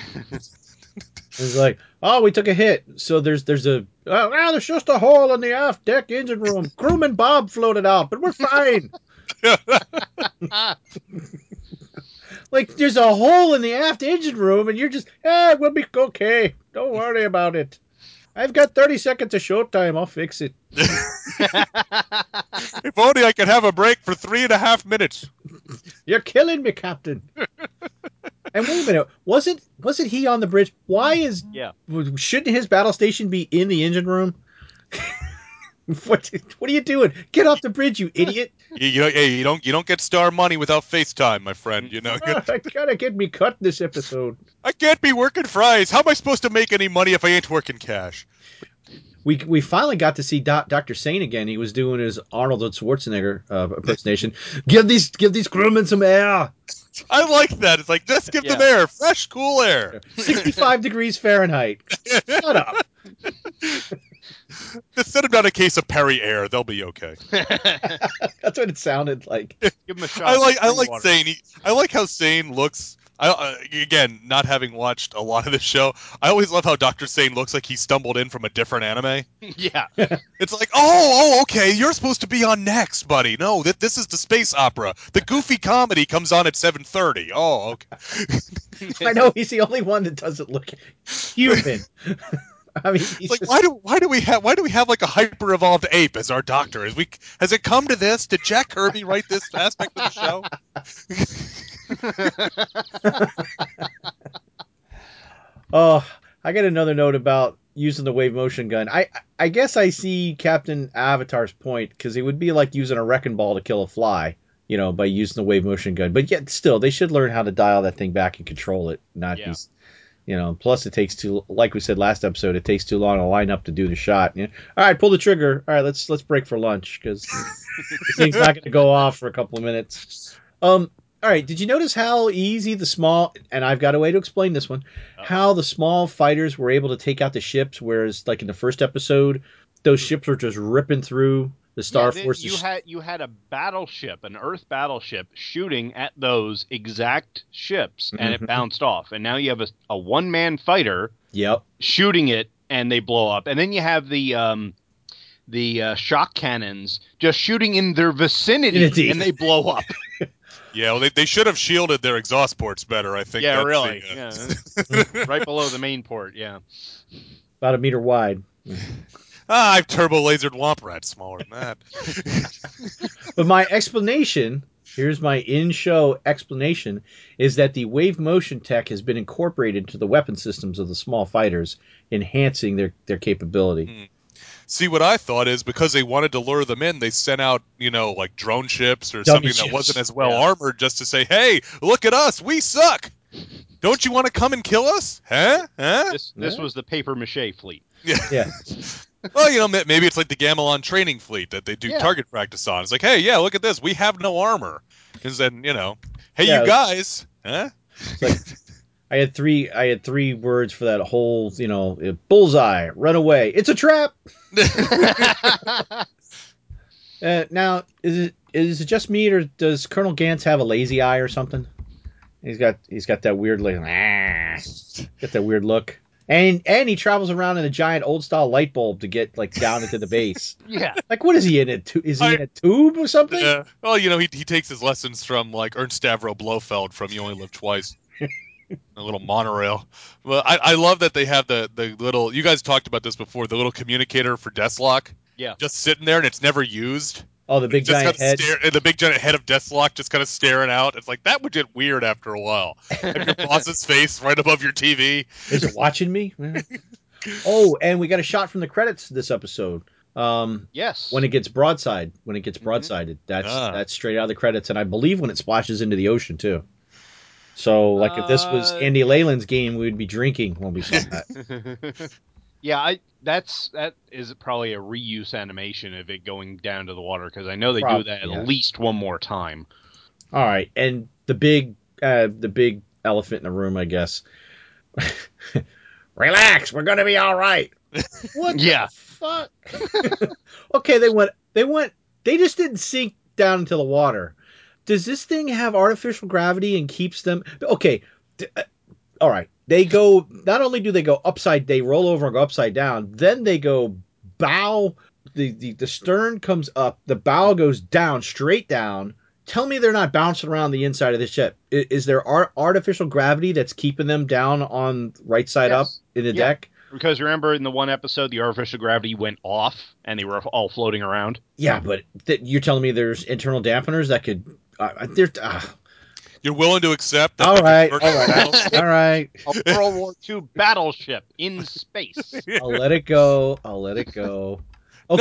it's like, oh, we took a hit. So there's there's a oh, well, there's just a hole in the aft deck engine room. Crewman Bob floated out, but we're fine. like there's a hole in the aft engine room, and you're just, eh, we'll be okay. Don't worry about it. I've got 30 seconds of showtime. I'll fix it. if only I could have a break for three and a half minutes. You're killing me, Captain. and wait a minute, wasn't wasn't he on the bridge? Why is Yeah. Shouldn't his battle station be in the engine room? what What are you doing? Get off the bridge, you idiot! You, you hey, you don't you don't get star money without FaceTime, my friend. You know, Ah, I gotta get me cut this episode. I can't be working fries. How am I supposed to make any money if I ain't working cash? We we finally got to see Doc, Doctor Sane again. He was doing his Arnold Schwarzenegger uh, impersonation. give these give these crewmen some air. I like that. It's like just give them air, fresh, cool air. Sixty five degrees Fahrenheit. Shut up. Just send them down a case of Perrier. They'll be okay. That's what it sounded like. Give him a shot. I like I like water. Sane. He, I like how Sane looks. I, uh, again, not having watched a lot of this show, I always love how Doctor Sane looks like he stumbled in from a different anime. yeah. It's like, oh, oh, okay, you're supposed to be on next, buddy. No, that this is the space opera. The goofy comedy comes on at 7:30. Oh, okay. I know he's the only one that doesn't look human. I mean, he's like, just- why do why do we have why do we have like a hyper evolved ape as our doctor? Is we has it come to this? Did Jack Kirby write this aspect of the show? Oh, I got another note about using the wave motion gun. I I guess I see Captain Avatar's point because it would be like using a wrecking ball to kill a fly. you know, by using the wave motion gun. But yet, still, they should learn how to dial that thing back and control it, not Yeah. these. You know, plus it takes too, like we said last episode, it takes too long to line up to do the shot. You know, all right, pull the trigger. All right, let's let's break for lunch because this thing's not going to go off for a couple of minutes. Um, all right, did you notice how easy the small and I've got a way to explain this one, how the small fighters were able to take out the ships, whereas like in the first episode, those ships were just ripping through the Star Yeah, Force. You had you had a battleship, an Earth battleship, shooting at those exact ships, and Mhm. it bounced off. And now you have a, a one man fighter yep. shooting it, and they blow up. And then you have the um, the uh, shock cannons just shooting in their vicinity, Vicinity. and they blow up. Yeah, well, they, they should have shielded their exhaust ports better. I think. yeah, that's really. the, uh, Yeah, right below the main port. Yeah. About a meter wide. ah, I've turbo lasered Womp Rat smaller than that. But my explanation, here's my in-show explanation, is that the wave motion tech has been incorporated into the weapon systems of the small fighters, enhancing their their capability. See, what I thought is because they wanted to lure them in, they sent out, you know, like drone ships or Dummy something ships. that wasn't as well Yeah. armored just to say, hey, look at us, we suck. Don't you want to come and kill us? Huh? Huh? This this Yeah. was the paper mache fleet. Yeah. Well, you know, maybe it's like the Gamilon training fleet that they do Yeah. target practice on. It's like, hey, yeah, look at this. We have no armor. Because then, you know, hey, Yeah, you guys, huh? Like I had three I had three words for that whole, you know, uh, bullseye, run away. It's a trap. Uh, now, is it is it just me or does Colonel Gantz have a lazy eye or something? He's got he's got that weird like ah, got that weird look. And and he travels around in a giant old style light bulb to get like down into the base. yeah. Like what is he in a tu- is he I- in a tube or something? Yeah. Well, you know, he, he takes his lessons from like Ernst Stavro Blofeld from You Only Live Twice. a little monorail. Well, I, I love that they have the, the little. You guys talked about this before. The little communicator for Desslok. Yeah. Just sitting there and it's never used. Oh, the big giant head. Stare, and the big giant head of Desslok just kind of staring out. It's like that would get weird after a while. Have your boss's face right above your TV. Is it watching me? oh, and we got a shot from the credits this episode. Um, Yes. when it gets broadside, when it gets Mhm. broadsided, that's Ah. that's straight out of the credits, and I believe when it splashes into the ocean too. So, like, if this was Uh, Andy Leyland's game, we'd be drinking when we saw that. yeah, I that's that is probably a reuse animation of it going down to the water because I know they Prob- do that yeah. at least one more time. All right, and the big, uh, the big elephant in the room, I guess. Relax, we're gonna be all right. What Yeah. the fuck? okay, they went. They went. They just didn't sink down into the water. Does this thing have artificial gravity and keeps them? Okay, d- uh, all right. They go. Not only do they go upside, they roll over and go upside down. Then they go bow. The, the the stern comes up. The bow goes down, straight down. Tell me they're not bouncing around the inside of the ship. I- Is there ar- artificial gravity that's keeping them down on right side Yes. up in the Yeah. deck? Because remember in the one episode the artificial gravity went off and they were all floating around. Yeah, but th- you're telling me there's internal dampeners that could. Uh. Uh, You're willing to accept that? all they right, all convert right, themselves? all right. A World War II battleship in space. I'll let it go. I'll let it go. Okay.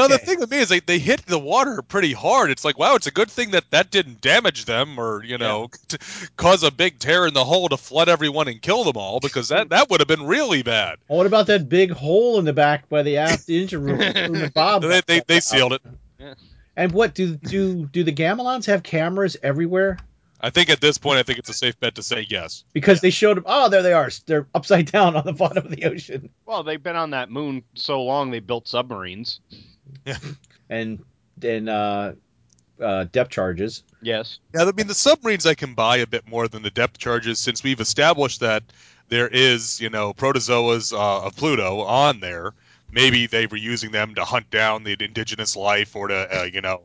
No, the thing with me is they, they hit the water pretty hard. It's like, wow, it's a good thing that that didn't damage them or, you know, t- cause a big tear in the hull to flood everyone and kill them all because that, that would have been really bad. Well, what about that big hole in the back by the aft engine room? room that Bob They, they, they sealed it. And what do do do the Gamilons have cameras everywhere? I think at this point, I think it's a safe bet to say yes. Because they showed them. Oh, there they are. They're upside down on the bottom of the ocean. Well, they've been on that moon so long they built submarines. Yeah, And and uh, uh, depth charges. Yes. Yeah, I mean, the submarines I can buy a bit more than the depth charges since we've established that there is, you know, protozoas uh, of Pluto on there. Maybe they were using them to hunt down the indigenous life or to, uh, you know,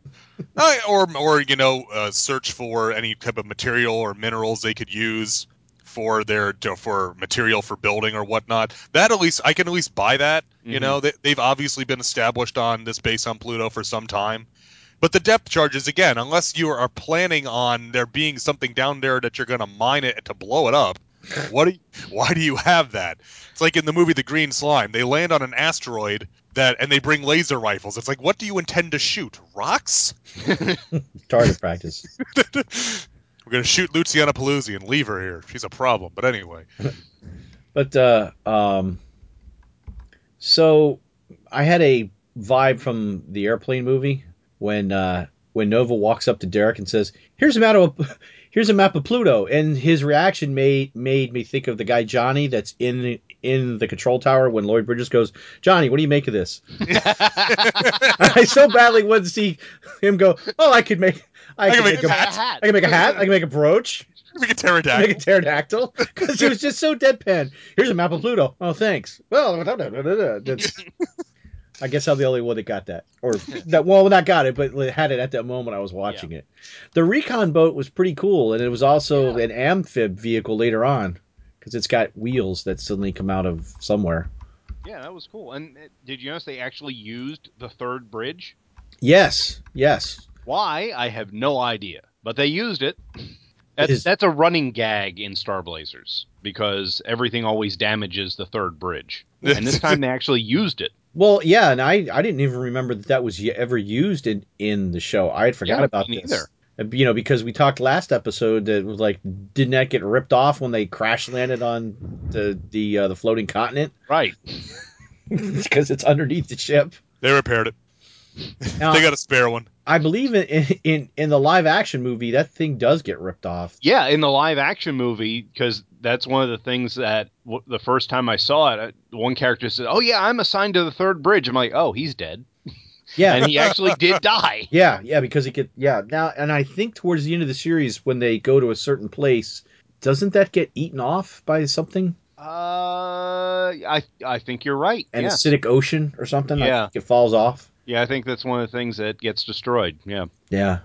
or, or, you know, uh, search for any type of material or minerals they could use for their for material for building or whatnot. That at least I can at least buy that. You Mhm. know, they, they've obviously been established on this base on Pluto for some time. But the depth charges again, unless you are planning on there being something down there that you're going to mine it to blow it up, What? Do you, why do you have that? It's like in the movie The Green Slime. They land on an asteroid that, and they bring laser rifles. It's like, what do you intend to shoot? Rocks? Target practice. We're gonna shoot Luciana Paluzzi and leave her here. She's a problem. But anyway, But uh, um, so I had a vibe from the airplane movie when uh, when Nova walks up to Derek and says, "Here's a matter of here's a map of Pluto," and his reaction made made me think of the guy Johnny that's in in the control tower when Lloyd Bridges goes, "Johnny, what do you make of this?" I so badly wanted to see him go, "Oh, I could make." I, I could can make a, a hat. I can make a hat. I can make a brooch. we can Make a pterodactyl because he was just so deadpan. Here's a map of Pluto. Oh, thanks. Well, that's, I guess I'm the only one that got that, or that. Well, not got it, but had it at that moment I was watching it. The recon boat was pretty cool, and it was also an amphib vehicle later on because it's got wheels that suddenly come out of somewhere. yeah, that was cool. And uh, did you notice they actually used the third bridge? Yes, yes. Why? I have no idea. But they used it. That's, Is- that's a running gag in Star Blazers because everything always damages the third bridge. And this time they actually used it. Well, yeah, and I, I didn't even remember that that was ever used in, in the show. I had forgot Yeah, about me this. neither. Uh, You know, because we talked last episode that was like, didn't that get ripped off when they crash landed on the the uh, the floating continent Right. because it's underneath the ship? They repaired it. Now, They got a spare one. I believe in, in in the live action movie that thing does get ripped off. Yeah, in the live action movie, because that's one of the things that w- the first time I saw it, uh, one character said, "Oh yeah, I'm assigned to the third bridge." I'm like, "Oh, he's dead," Yeah, and he actually did die. yeah, yeah, because he get yeah now, and I think towards the end of the series when they go to a certain place, doesn't that get eaten off by something? Uh, I I think you're right. An yeah. acidic ocean or something? I Yeah. think it falls off. yeah, I think that's one of the things that gets destroyed. Yeah, Yeah.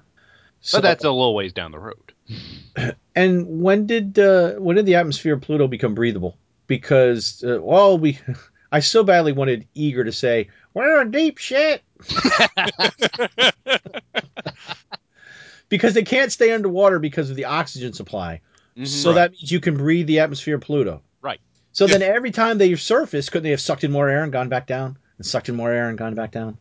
So, but that's a little ways down the road. And when did uh, when did the atmosphere of Pluto become breathable? Because uh, well, we I so badly wanted Eager to say we're in deep shit because they can't stay underwater because of the oxygen supply. Mhm. So Right. that means you can breathe the atmosphere of Pluto. Right. So then every time they surface, couldn't they have sucked in more air and gone back down? And sucked in more air and gone back down?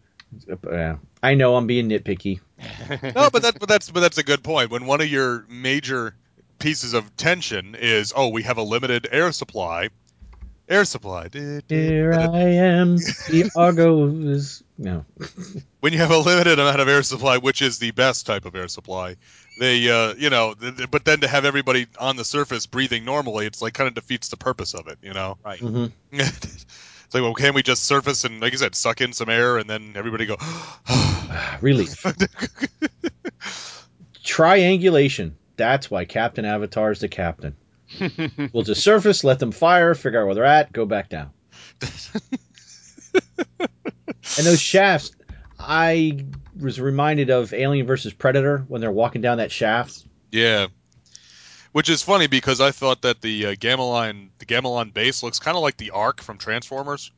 Uh, yeah. I know I'm being nitpicky. No, but that but that's but that's a good point. When one of your major pieces of tension is, oh, we have a limited air supply. Air supply. Du- du- Here I am. The Argo is no. When you have a limited amount of air supply, which is the best type of air supply, they, uh, you know, th- th- but then to have everybody on the surface breathing normally, it's like kind of defeats the purpose of it, you know. right. hmm it's like, well, can we just surface and, like I said, suck in some air and then everybody go, Relief. Triangulation. That's why Captain Avatar is the captain. We'll just surface, let them fire, figure out where they're at, go back down. and those shafts, I was reminded of Alien versus Predator when they're walking down that shaft. Yeah. Which is funny because I thought that the uh, Gamilon the Gamilon base looks kind of like the Ark from Transformers.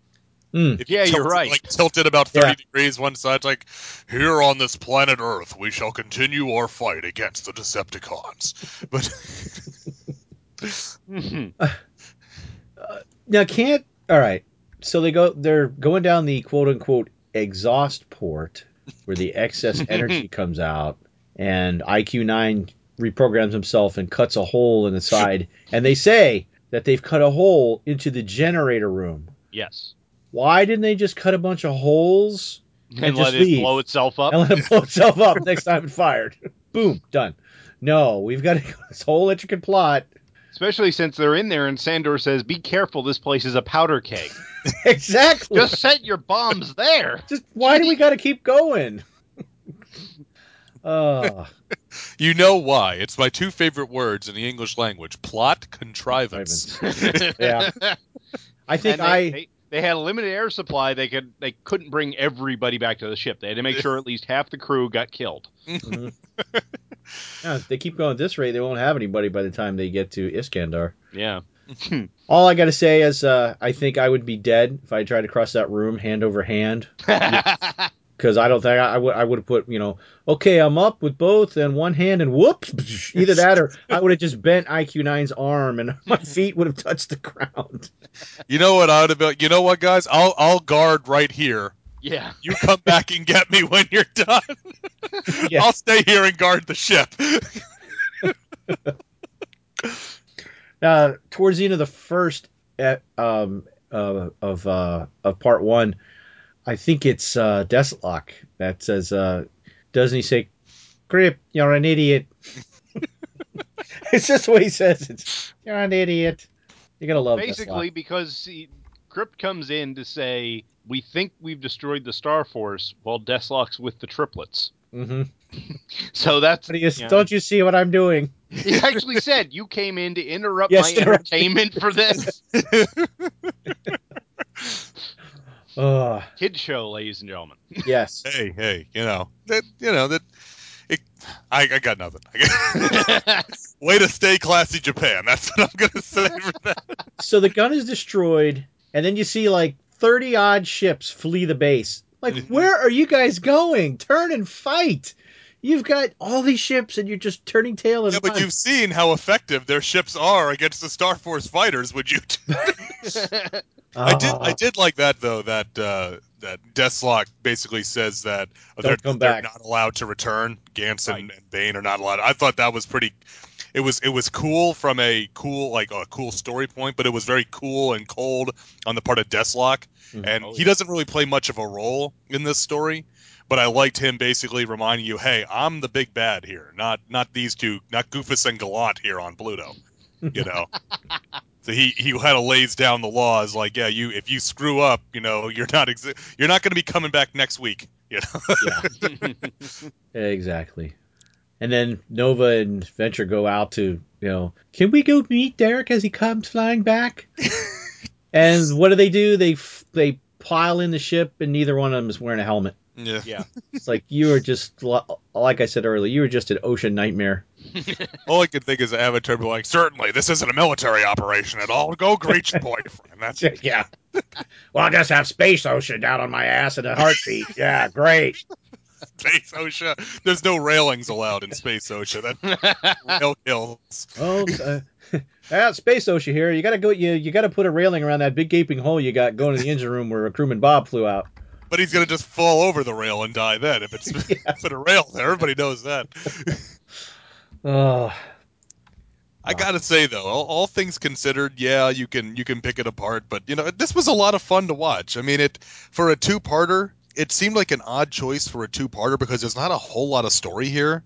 If you Yeah, you're right. Like tilted about thirty Yeah. degrees one side, like here on this planet Earth, we shall continue our fight against the Decepticons. But Mhm. Now, can't. All right. So they go. They're going down the quote unquote exhaust port where the excess energy comes out, and IQ nine reprograms himself and cuts a hole in the side. And they say that they've cut a hole into the generator room. yes. Why didn't they just cut a bunch of holes And, just let it leave. blow itself up. and let it blow itself up next time it fired? Boom, done. No, we've got this whole intricate plot. Especially since they're in there and Sandor says, Be careful, this place is a powder keg. exactly. Just set your bombs there. Just why do we got to keep going? Uh, you know why? It's my two favorite words in the English language: plot contrivance. Yeah. I think they, I they, they had a limited air supply. They could they couldn't bring everybody back to the ship. They had to make sure at least half the crew got killed. Mhm. Yeah, if they keep going at this rate, they won't have anybody by the time they get to Iskandar. Yeah. All I got to say is, uh, I think I would be dead if I tried to cross that room hand over hand. Because I don't think I, I would I would have put you know okay I'm up with both and one hand and whoops either that or I would have just bent IQ 9's arm and my feet would have touched the ground. You know what I would have been? You know what, guys? I'll I'll guard right here. Yeah. You come back and get me when you're done. Yeah. I'll stay here and guard the ship. uh, towards the end of the first uh, um, uh, of uh, of part one, I think it's uh, Desslok that says, uh, doesn't he say, "Grip, you're an idiot." it's just what he says. It's you're an idiot. You're gonna love Basically, because he, Krypt comes in to say, "We think we've destroyed the Star Force," while Desslok's with the triplets. Mm-hmm. So that's But he is, yeah. don't you see what I'm doing? He actually said, "You came in to interrupt Yes, my interrupt me." entertainment for this Oh, kid show, ladies and gentlemen." yes. hey, hey, you know that. You know that. It, I, I got nothing. Way to stay classy, Japan. That's what I'm gonna say for that. So the gun is destroyed, and then you see like 30 odd ships flee the base. Like, Mhm. where are you guys going? Turn and fight. You've got all these ships, and you're just turning tail and Yeah, but you've seen how effective their ships are against the Star Force fighters. Would you? I did. I Ah, did like that though. That uh, that Desslok basically says that Don't they're, come they're back. not allowed to return. Gantz and, Right. and Bane are not allowed. I thought that was pretty. It was it was cool from a cool like a cool story point, but it was very cool and cold on the part of Desslok. Mhm. And Oh, he yeah. doesn't really play much of a role in this story. But I liked him basically reminding you, hey, I'm the big bad here, not not these two, not Goofus and Gallant here on Pluto. You know. So he he kind of lays down the laws like, yeah, you if you screw up, you know, you're not exi- you're not going to be coming back next week. You know. yeah, exactly. And then Nova and Venture go out to, you know, can we go meet Derek as he comes flying back? and what do they do? They f- they pile in the ship, and neither one of them is wearing a helmet. Yeah. yeah. It's like you are just, like I said earlier, you were just an OSHA nightmare. All I could think is Avatar be like, certainly, this isn't a military operation at all. Go greet your boyfriend. That's it. yeah. Well, I just have space OSHA down on my ass in a heartbeat. Yeah, great. Space OSHA. There's no railings allowed in Space OSHA. That rail kills. Oh, uh, ah, space OSHA here. You gotta go. You you gotta put a railing around that big gaping hole you got going to the engine room where a crewman Bob flew out. But he's gonna just fall over the rail and die then if it's put a rail there. Everybody knows that. Oh, I gotta say though, all, all things considered, yeah, you can you can pick it apart, but you know this was a lot of fun to watch. I mean, it for a two-parter, it seemed like an odd choice for a two-parter because there's not a whole lot of story here.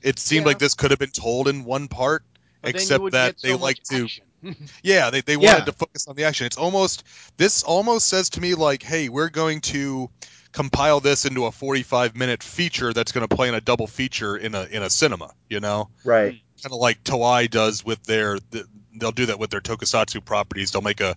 It seemed Yeah. like this could have been told in one part, But except that so they like to action. yeah, they, they Yeah. wanted to focus on the action. It's almost this almost says to me like, hey, we're going to compile this into a 45 minute feature that's going to play in a double feature in a in a cinema, you know? right. Kind of like Toei does with their they'll do that with their tokusatsu properties. They'll make a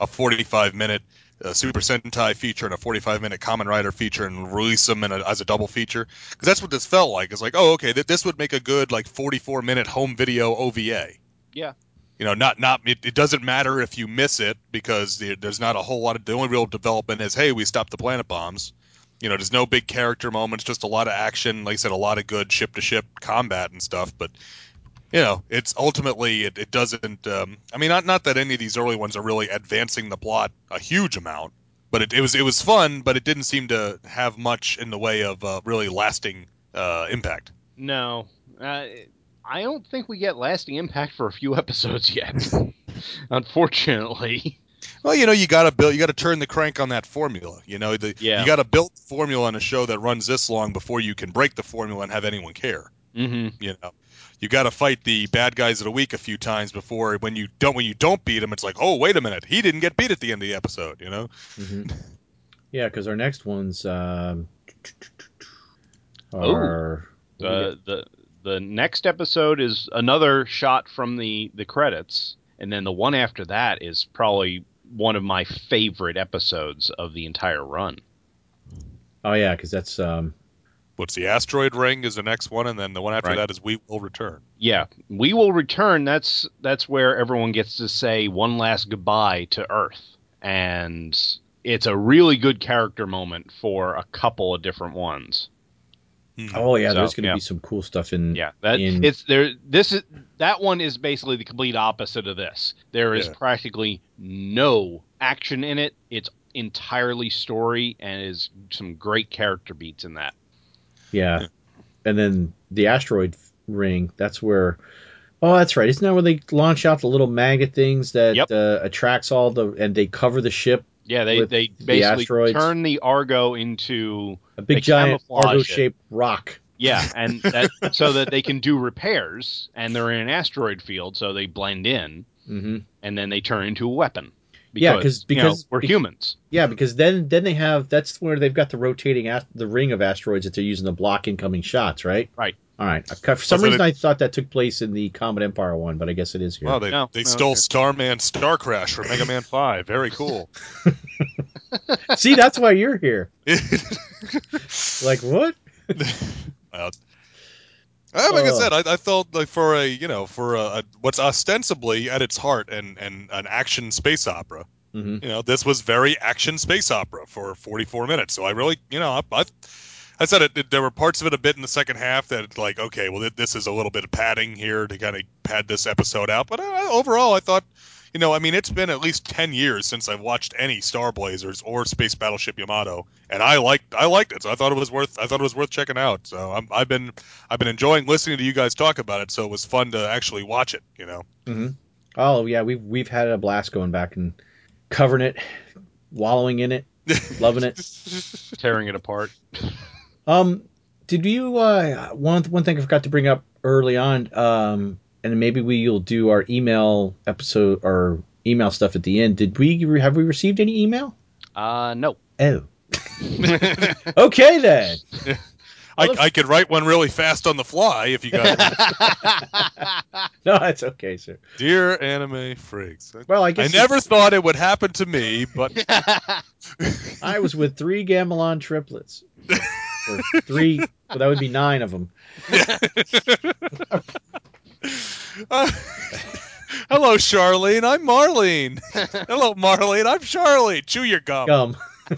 a 45 minute uh, Super Sentai feature and a 45 minute Kamen Rider feature and release them in a, as a double feature because that's what this felt like. It's like, oh, okay, th- this would make a good like 44 minute home video OVA Yeah. You know, not not it, it doesn't matter if you miss it because there's not a whole lot of the only real development is hey we stopped the planet bombs. You know, there's no big character moments, just a lot of action. Like I said, a lot of good ship to ship combat and stuff. But you know, it's ultimately it, it doesn't. Um, I mean, not not that any of these early ones are really advancing the plot a huge amount, but it, it was it was fun, but it didn't seem to have much in the way of uh, really lasting uh, impact. No, uh, I don't think we get lasting impact for a few episodes yet. Unfortunately. Well, you know, you got to build, you got to turn the crank on that formula. You know, the, Yeah. you got to build the formula on a show that runs this long before you can break the formula and have anyone care. Mm-hmm. You know, you got to fight the bad guys of the week a few times before when you don't when you don't beat them, it's like, oh, wait a minute, he didn't get beat at the end of the episode. You know, hmm Yeah, because our next ones um, Oh. are The the the next episode is another shot from the the credits, and then the one after that is probably one of my favorite episodes of the entire run. oh yeah, because that's um, what's the asteroid ring is the next one, and then the one after Right. that is we will return. Yeah, we will return. That's that's where everyone gets to say one last goodbye to Earth, and it's a really good character moment for a couple of different ones. Mhm. Oh yeah, So, there's going to yeah. be some cool stuff in. Yeah, that in- it's there. This is that one is basically the complete opposite of this. There is Yeah. practically no action in it. It's entirely story and is some great character beats in that. Yeah. And then the asteroid ring, that's where Oh, that's right. Isn't that where they launch out the little magnet things that Yep. uh, attracts all the and they cover the ship, Yeah, they With they basically asteroids. turn the Argo into a big giant Argo shaped rock. yeah, and that so that they can do repairs and they're in an asteroid field, so they blend in hmm and then they turn into a weapon. Yeah, 'cause- you know, because- we're humans. Yeah, because then then they have that's where they've got the rotating the ring of asteroids that they're using to block incoming shots, right? Right. All right. For some reason, they- I thought that took place in the Comet Empire one, but I guess it is here. Well, they, No, they no, stole okay. Starman Star Crash from Mega Man 5. Very cool. See, that's why you're here. Like what? Well, uh, like I Oh. said, I, I felt like for a you know for a, a what's ostensibly at its heart and and an action space opera. hmm You know, this was very action space opera for 44 minutes. So I really, you know, I, I, I said it, it- There were parts of it a bit in the second half that like, okay, well, th- this is a little bit of padding here to kind of pad this episode out. But uh, overall, I thought, you know, I mean, it's been at least 10 years since I've watched any Star Blazers or Space Battleship Yamato, and I liked, I liked it. So I thought it was worth, I thought it was worth checking out. So I'm, I've been, I've been enjoying listening to you guys talk about it. So it was fun to actually watch it. You know. hmm Oh yeah, we've we've had a blast going back and covering it, wallowing in it, loving it. tearing it apart. Um, did you uh one one thing I forgot to bring up early on? Um, and maybe we'll do our email episode or email stuff at the end. Did we have we received any email? Uh, no. Oh, okay then. I, I could write one really fast on the fly if you guys. No, that's okay, sir. Dear anime freaks. Well, I guess I guess never thought it would happen to me, but I was with three Gamilon triplets. Or three, well, that would be nine of them. Uh, hello, Charlene. I'm Marlene. hello, Marlene. I'm Charlie. Chew your gum. Gum.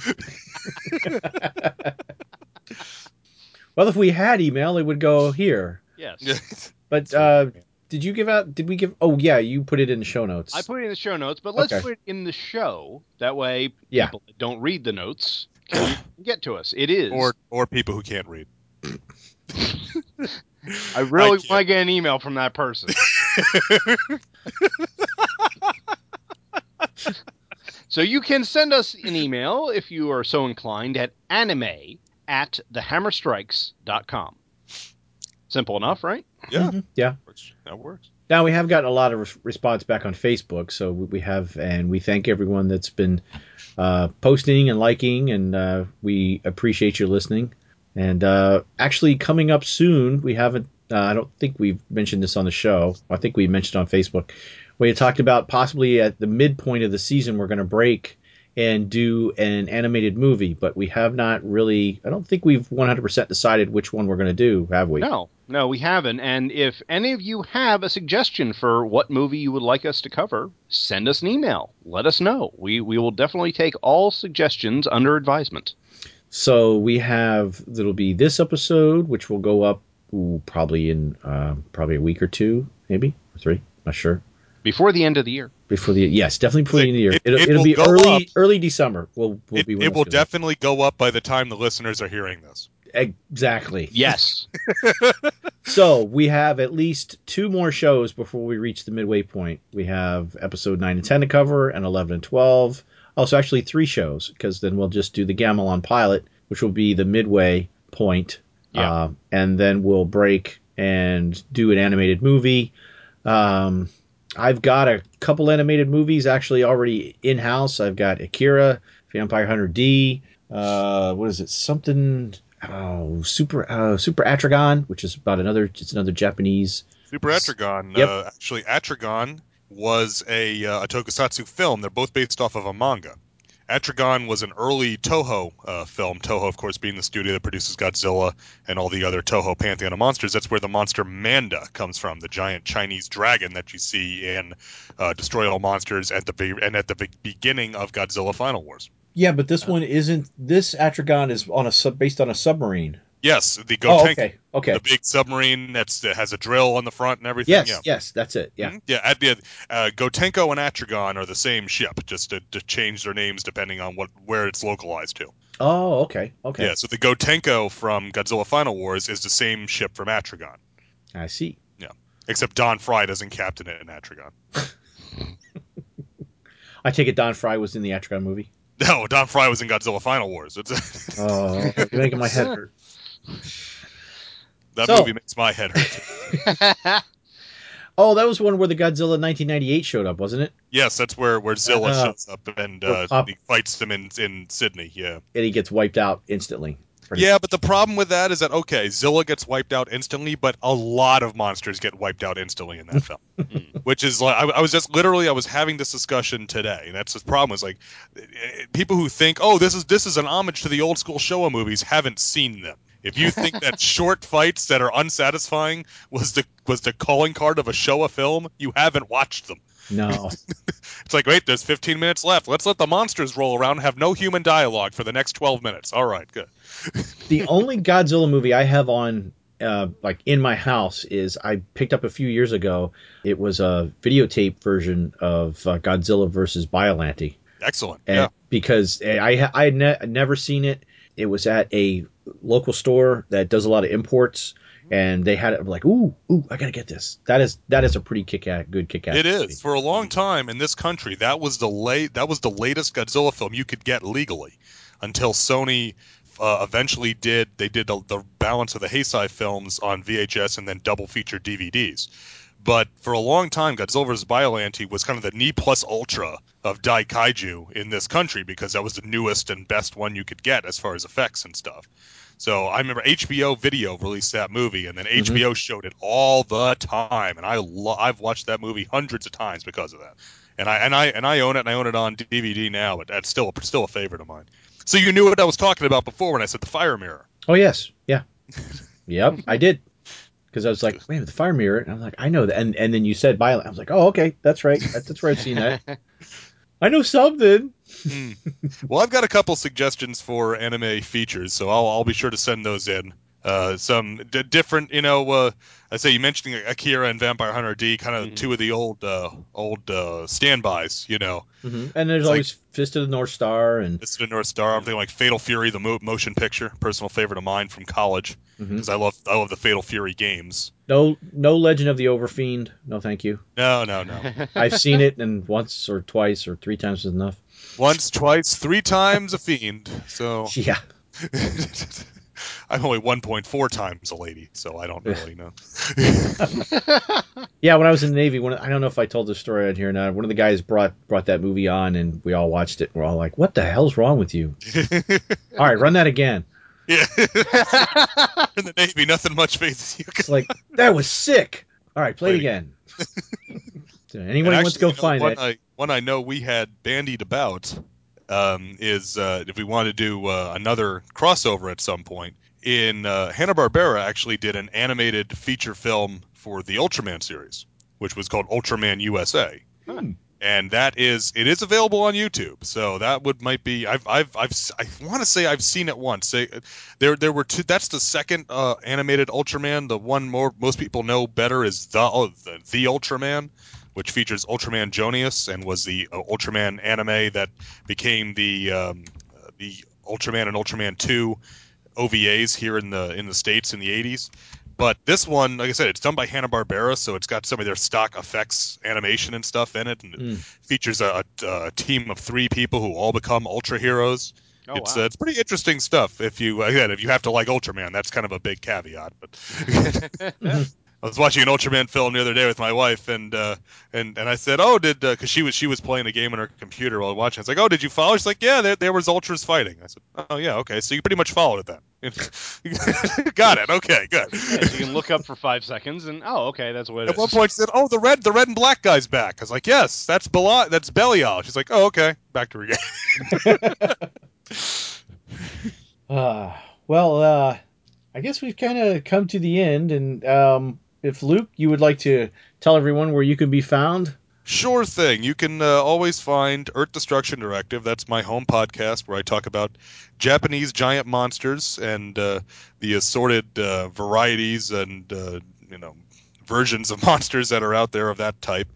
well, if we had email, it would go here. yes. But uh, did you give out? Did we give? Oh yeah, you put it in the show notes. I put it in the show notes, but let's Okay. put it in the show. That way, Yeah. people don't read the notes can get to us. It is. or or people who can't read. I really can't. want to get an email from that person. so you can send us an email if you are so inclined at anime at thehammerstrikes.com. Simple enough, right? Yeah, Mhm, yeah. works. that works. Now we have gotten a lot of res- response back on Facebook, so we we have, and we thank everyone that's been uh, posting and liking, and uh, we appreciate you listening. And uh, actually, coming up soon, we haven't. Uh, I don't think we've mentioned this on the show. I think we mentioned on Facebook. We talked about possibly at the midpoint of the season, we're going to break and do an animated movie, but we have not really. I don't think we've 100% decided which one we're going to do, have we? No, no, we haven't. And if any of you have a suggestion for what movie you would like us to cover, send us an email. Let us know. We we will definitely take all suggestions under advisement. So we have that'll be this episode, which will go up ooh, probably in uh, probably a week or two, maybe or three. Not sure. Before the end of the year. Before the yes, definitely before the end of the year. It- It'll, it it'll be early up. early December. Will will It, be. it will definitely go up by the time the listeners are hearing this. exactly. Yes. So we have at least two more shows before we reach the midway point. We have episode nine and ten to cover, and eleven and twelve. Also, actually three shows because then we'll just do the Gamilon pilot, which will be the midway point. Yeah. Uh, and then we'll break and do an animated movie. Um, I've got a couple animated movies actually already in house. I've got Akira, Vampire Hunter D. Uh, what is it? Something. Oh, Super uh, Super Atragon, which is about another. It's another Japanese. Super Atragon. Yep. Uh, actually, Atragon was a, uh, a tokusatsu film. They're both based off of a manga. Atragon was an early Toho uh, film. Toho, of course, being the studio that produces Godzilla and all the other Toho pantheon of monsters. That's where the monster Manda comes from, the giant Chinese dragon that you see in uh, Destroy All Monsters at the be- and at the be- beginning of Godzilla Final Wars. Yeah, but this one isn't. This Atragon is on a sub based on a submarine. Yes, the Oh, Gotengo, okay, okay. the big submarine that's that has a drill on the front and everything. Yes, yeah. yes, that's it. Yeah. Mhm. Yeah, at the, uh, Gotengo and Atragon are the same ship, just to, to change their names depending on what where it's localized to. Oh, okay, okay. Yeah, so the Gotengo from Godzilla Final Wars is the same ship from Atragon, I see. Yeah. Except Don Frye doesn't captain it in Atragon. I take it Don Frye was in the Atragon movie. No, Don Frye was in Godzilla Final Wars. It's, Oh, you're making my head hurt. that So- movie makes my head hurt. Oh, that was one where the Godzilla 1998 showed up, wasn't it? yes, that's where where Zilla Uh, shows up and uh, he fights them in in Sydney. Yeah. And he gets wiped out instantly. Yeah, but the problem with that is that okay, Zilla gets wiped out instantly, but a lot of monsters get wiped out instantly in that film. Which is like I, I was just literally I was having this discussion today, and that's the problem. Is like eh, people who think, oh, this is this is an homage to the old school Showa movies, haven't seen them. If you think that short fights that are unsatisfying was the was the calling card of a Showa film, you haven't watched them. No. It's like, wait, there's 15 minutes left. Let's let the monsters roll around and have no human dialogue for the next 12 minutes. All right, good. the only Godzilla movie I have on uh, like in my house is I picked up a few years ago. It was a videotape version of uh, Godzilla versus Biollante. Excellent. And yeah. because I I had ne- never seen it. It was at a local store that does a lot of imports, and they had it I'm like, ooh, ooh, I gotta get this. That is that is a pretty kick ass, good kick ass. It is for a long time in this country. That was the late. That was the latest Godzilla film you could get legally, until Sony uh, eventually did. They did the, the balance of the Heisei films on VHS and then double feature DVDs. But for a long time, Godzilla vs. Biollante was kind of the knee plus ultra of Dai Kaiju in this country because that was the newest and best one you could get as far as effects and stuff. So I remember HBO Video released that movie, and then mm-hmm. HBO showed it all the time, and I lo- I've watched that movie hundreds of times because of that. And I and I and I own it, and I own it on DVD now, but that's still still a favorite of mine. So you knew what I was talking about before when I said the fire mirror. Oh yes, yeah, yep, I did. Because I was like, wait, the fire mirror. And I'm like, I know that. And and then you said Biollante. I was like, oh, okay, that's right. That's, that's where I've seen that. I know something. Hmm. well, I've got a couple suggestions for anime features, so I'll I'll be sure to send those in. Uh, some d- different, you know, uh, I say you mentioned Akira and Vampire Hunter D, kind of Mhm. two of the old uh, old uh, standbys, you know. And there's It's always Fist of the North Star and Fist of the North Star. I'm thinking like Fatal Fury, the mo- motion picture, personal favorite of mine from college, because I love I love the Fatal Fury games. no no Legend of the Overfiend. No, thank you. No, no, no. I've seen it, and once or twice or three times is enough. Once, twice, three times a fiend. So Yeah. I'm only 1.4 times a lady, so I don't really know. Yeah, when I was in the Navy, when I don't know if I told this story on here or not. One of the guys brought brought that movie on, and we all watched it. We're all like, "What the hell's wrong with you?" All right, run that again. yeah. In the Navy, nothing much phases you. It's like that was sick. All right, play it Wait. again. Anyone And Anybody wants to go you know, find one it? I, one I know we had bandied about um, is uh, if we want to do uh, another crossover at some point. In uh, Hanna Barbera actually did an animated feature film for the Ultraman series, which was called Ultraman USA. Hmm. And that is it is available on YouTube, so that would might be I've I've I've I want to say I've seen it once. They, there there were two. That's the second uh, animated Ultraman. The one more most people know better is the oh, the, the Ultraman, which features Ultraman Joneus and was the uh, Ultraman anime that became the um, uh, the Ultraman and Ultraman Two OVAs here in the in the states in the 80s. But this one, like I said, it's done by Hanna Barbera, so it's got some of their stock effects, animation, and stuff in it, and it Mm. features a, a, a team of three people who all become Ultra heroes. Oh, it's wow. uh, it's pretty interesting stuff. If you again, if you have to like Ultraman, that's kind of a big caveat. But I was watching an Ultraman film the other day with my wife, and uh, and and I said, "Oh, did because she was she was playing a game on her computer while watching." I was like, "Oh, did you follow?" She's like, "Yeah, there, there was Ultras fighting." I said, "Oh yeah, okay, so you pretty much followed it then." Got it. Okay, good. Yeah, you can look up for five seconds and oh, okay, that's what it At one point, she said, "Oh, the red, the red and black guy's back." I was like, "Yes, that's Belial. That's Belial." She's like, "Oh, okay." Back to her game. Uh, well, uh, I guess we've kind of come to the end, and um, if Luke, you would like to tell everyone where you can be found. Sure thing. You can uh, always find Earth Destruction Directive. That's my home podcast where I talk about Japanese giant monsters and uh, the assorted uh, varieties and uh, you know versions of monsters that are out there of that type.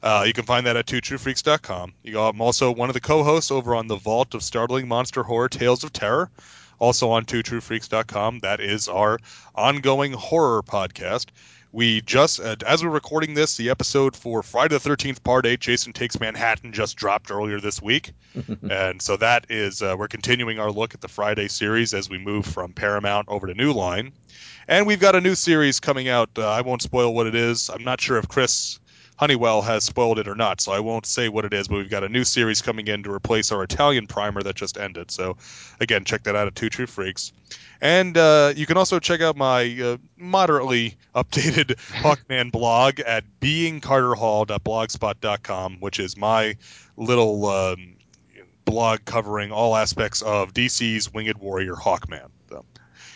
Uh, you can find that at twotruefreaks.com. You, I'm also one of the co-hosts over on the Vault of Startling Monster Horror Tales of Terror, also on twotruefreaks.com. That is our ongoing horror podcast. We just, uh, as we're recording this, the episode for Friday the 13th, Part 8, Jason Takes Manhattan, just dropped earlier this week. and so that is, uh, we're continuing our look at the Friday series as we move from Paramount over to New Line. And we've got a new series coming out. Uh, I won't spoil what it is. I'm not sure if Chris Honeywell has spoiled it or not, so I won't say what it is, but we've got a new series coming in to replace our Italian primer that just ended. So, again, check that out at Two True Freaks. And uh, you can also check out my uh, moderately updated Hawkman blog at beingcarterhall.blogspot.com, which is my little um, blog covering all aspects of DC's Winged Warrior Hawkman. So,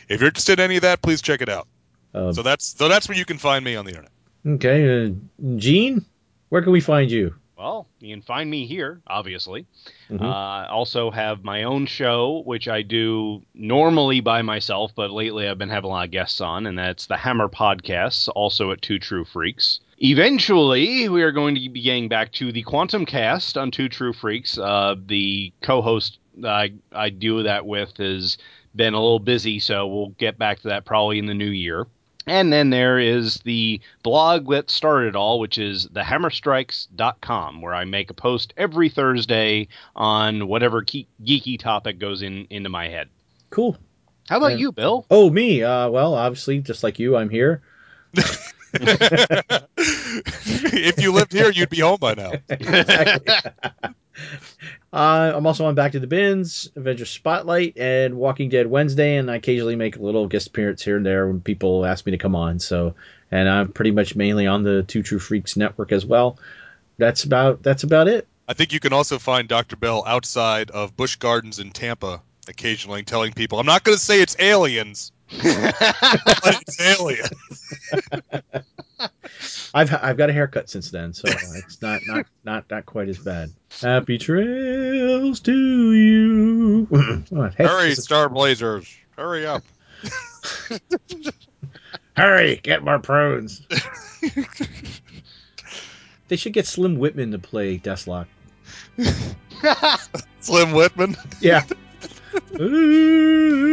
if you're interested in any of that, please check it out. Uh, So that's so that's where you can find me on the internet. Okay, uh, Gene, where can we find you? Well, you can find me here, obviously. Mhm. Uh, I also have my own show, which I do normally by myself, but lately I've been having a lot of guests on, and that's the Hammer Podcasts, also at Two True Freaks. Eventually, we are going to be getting back to the Quantum Cast on Two True Freaks. Uh, the co-host I, I do that with has been a little busy, so we'll get back to that probably in the new year. And then there is the blog that started it all, which is thehammerstrikes.com, where I make a post every Thursday on whatever ge- geeky topic goes in into my head. Cool. How about Yeah. you, Bill? Oh, me. Uh, well, obviously, just like you, I'm here. if you lived here, you'd be home by now. Exactly. uh, I'm also on Back to the Bins, Avengers Spotlight, and Walking Dead Wednesday, and I occasionally make a little guest appearance here and there when people ask me to come on. So, and I'm pretty much mainly on the Two True Freaks network as well. That's about that's about it. I think you can also find Dr. Bill outside of Busch Gardens in Tampa, occasionally telling people, "I'm not going to say it's aliens, but it's aliens." I've I've got a haircut since then, so it's not not not not quite as bad. Happy trails to you. Oh, Hurry, Star Blazers! Hurry up! hurry, get more prunes. they should get Slim Whitman to play Desslok. Slim Whitman. Yeah. Ooh.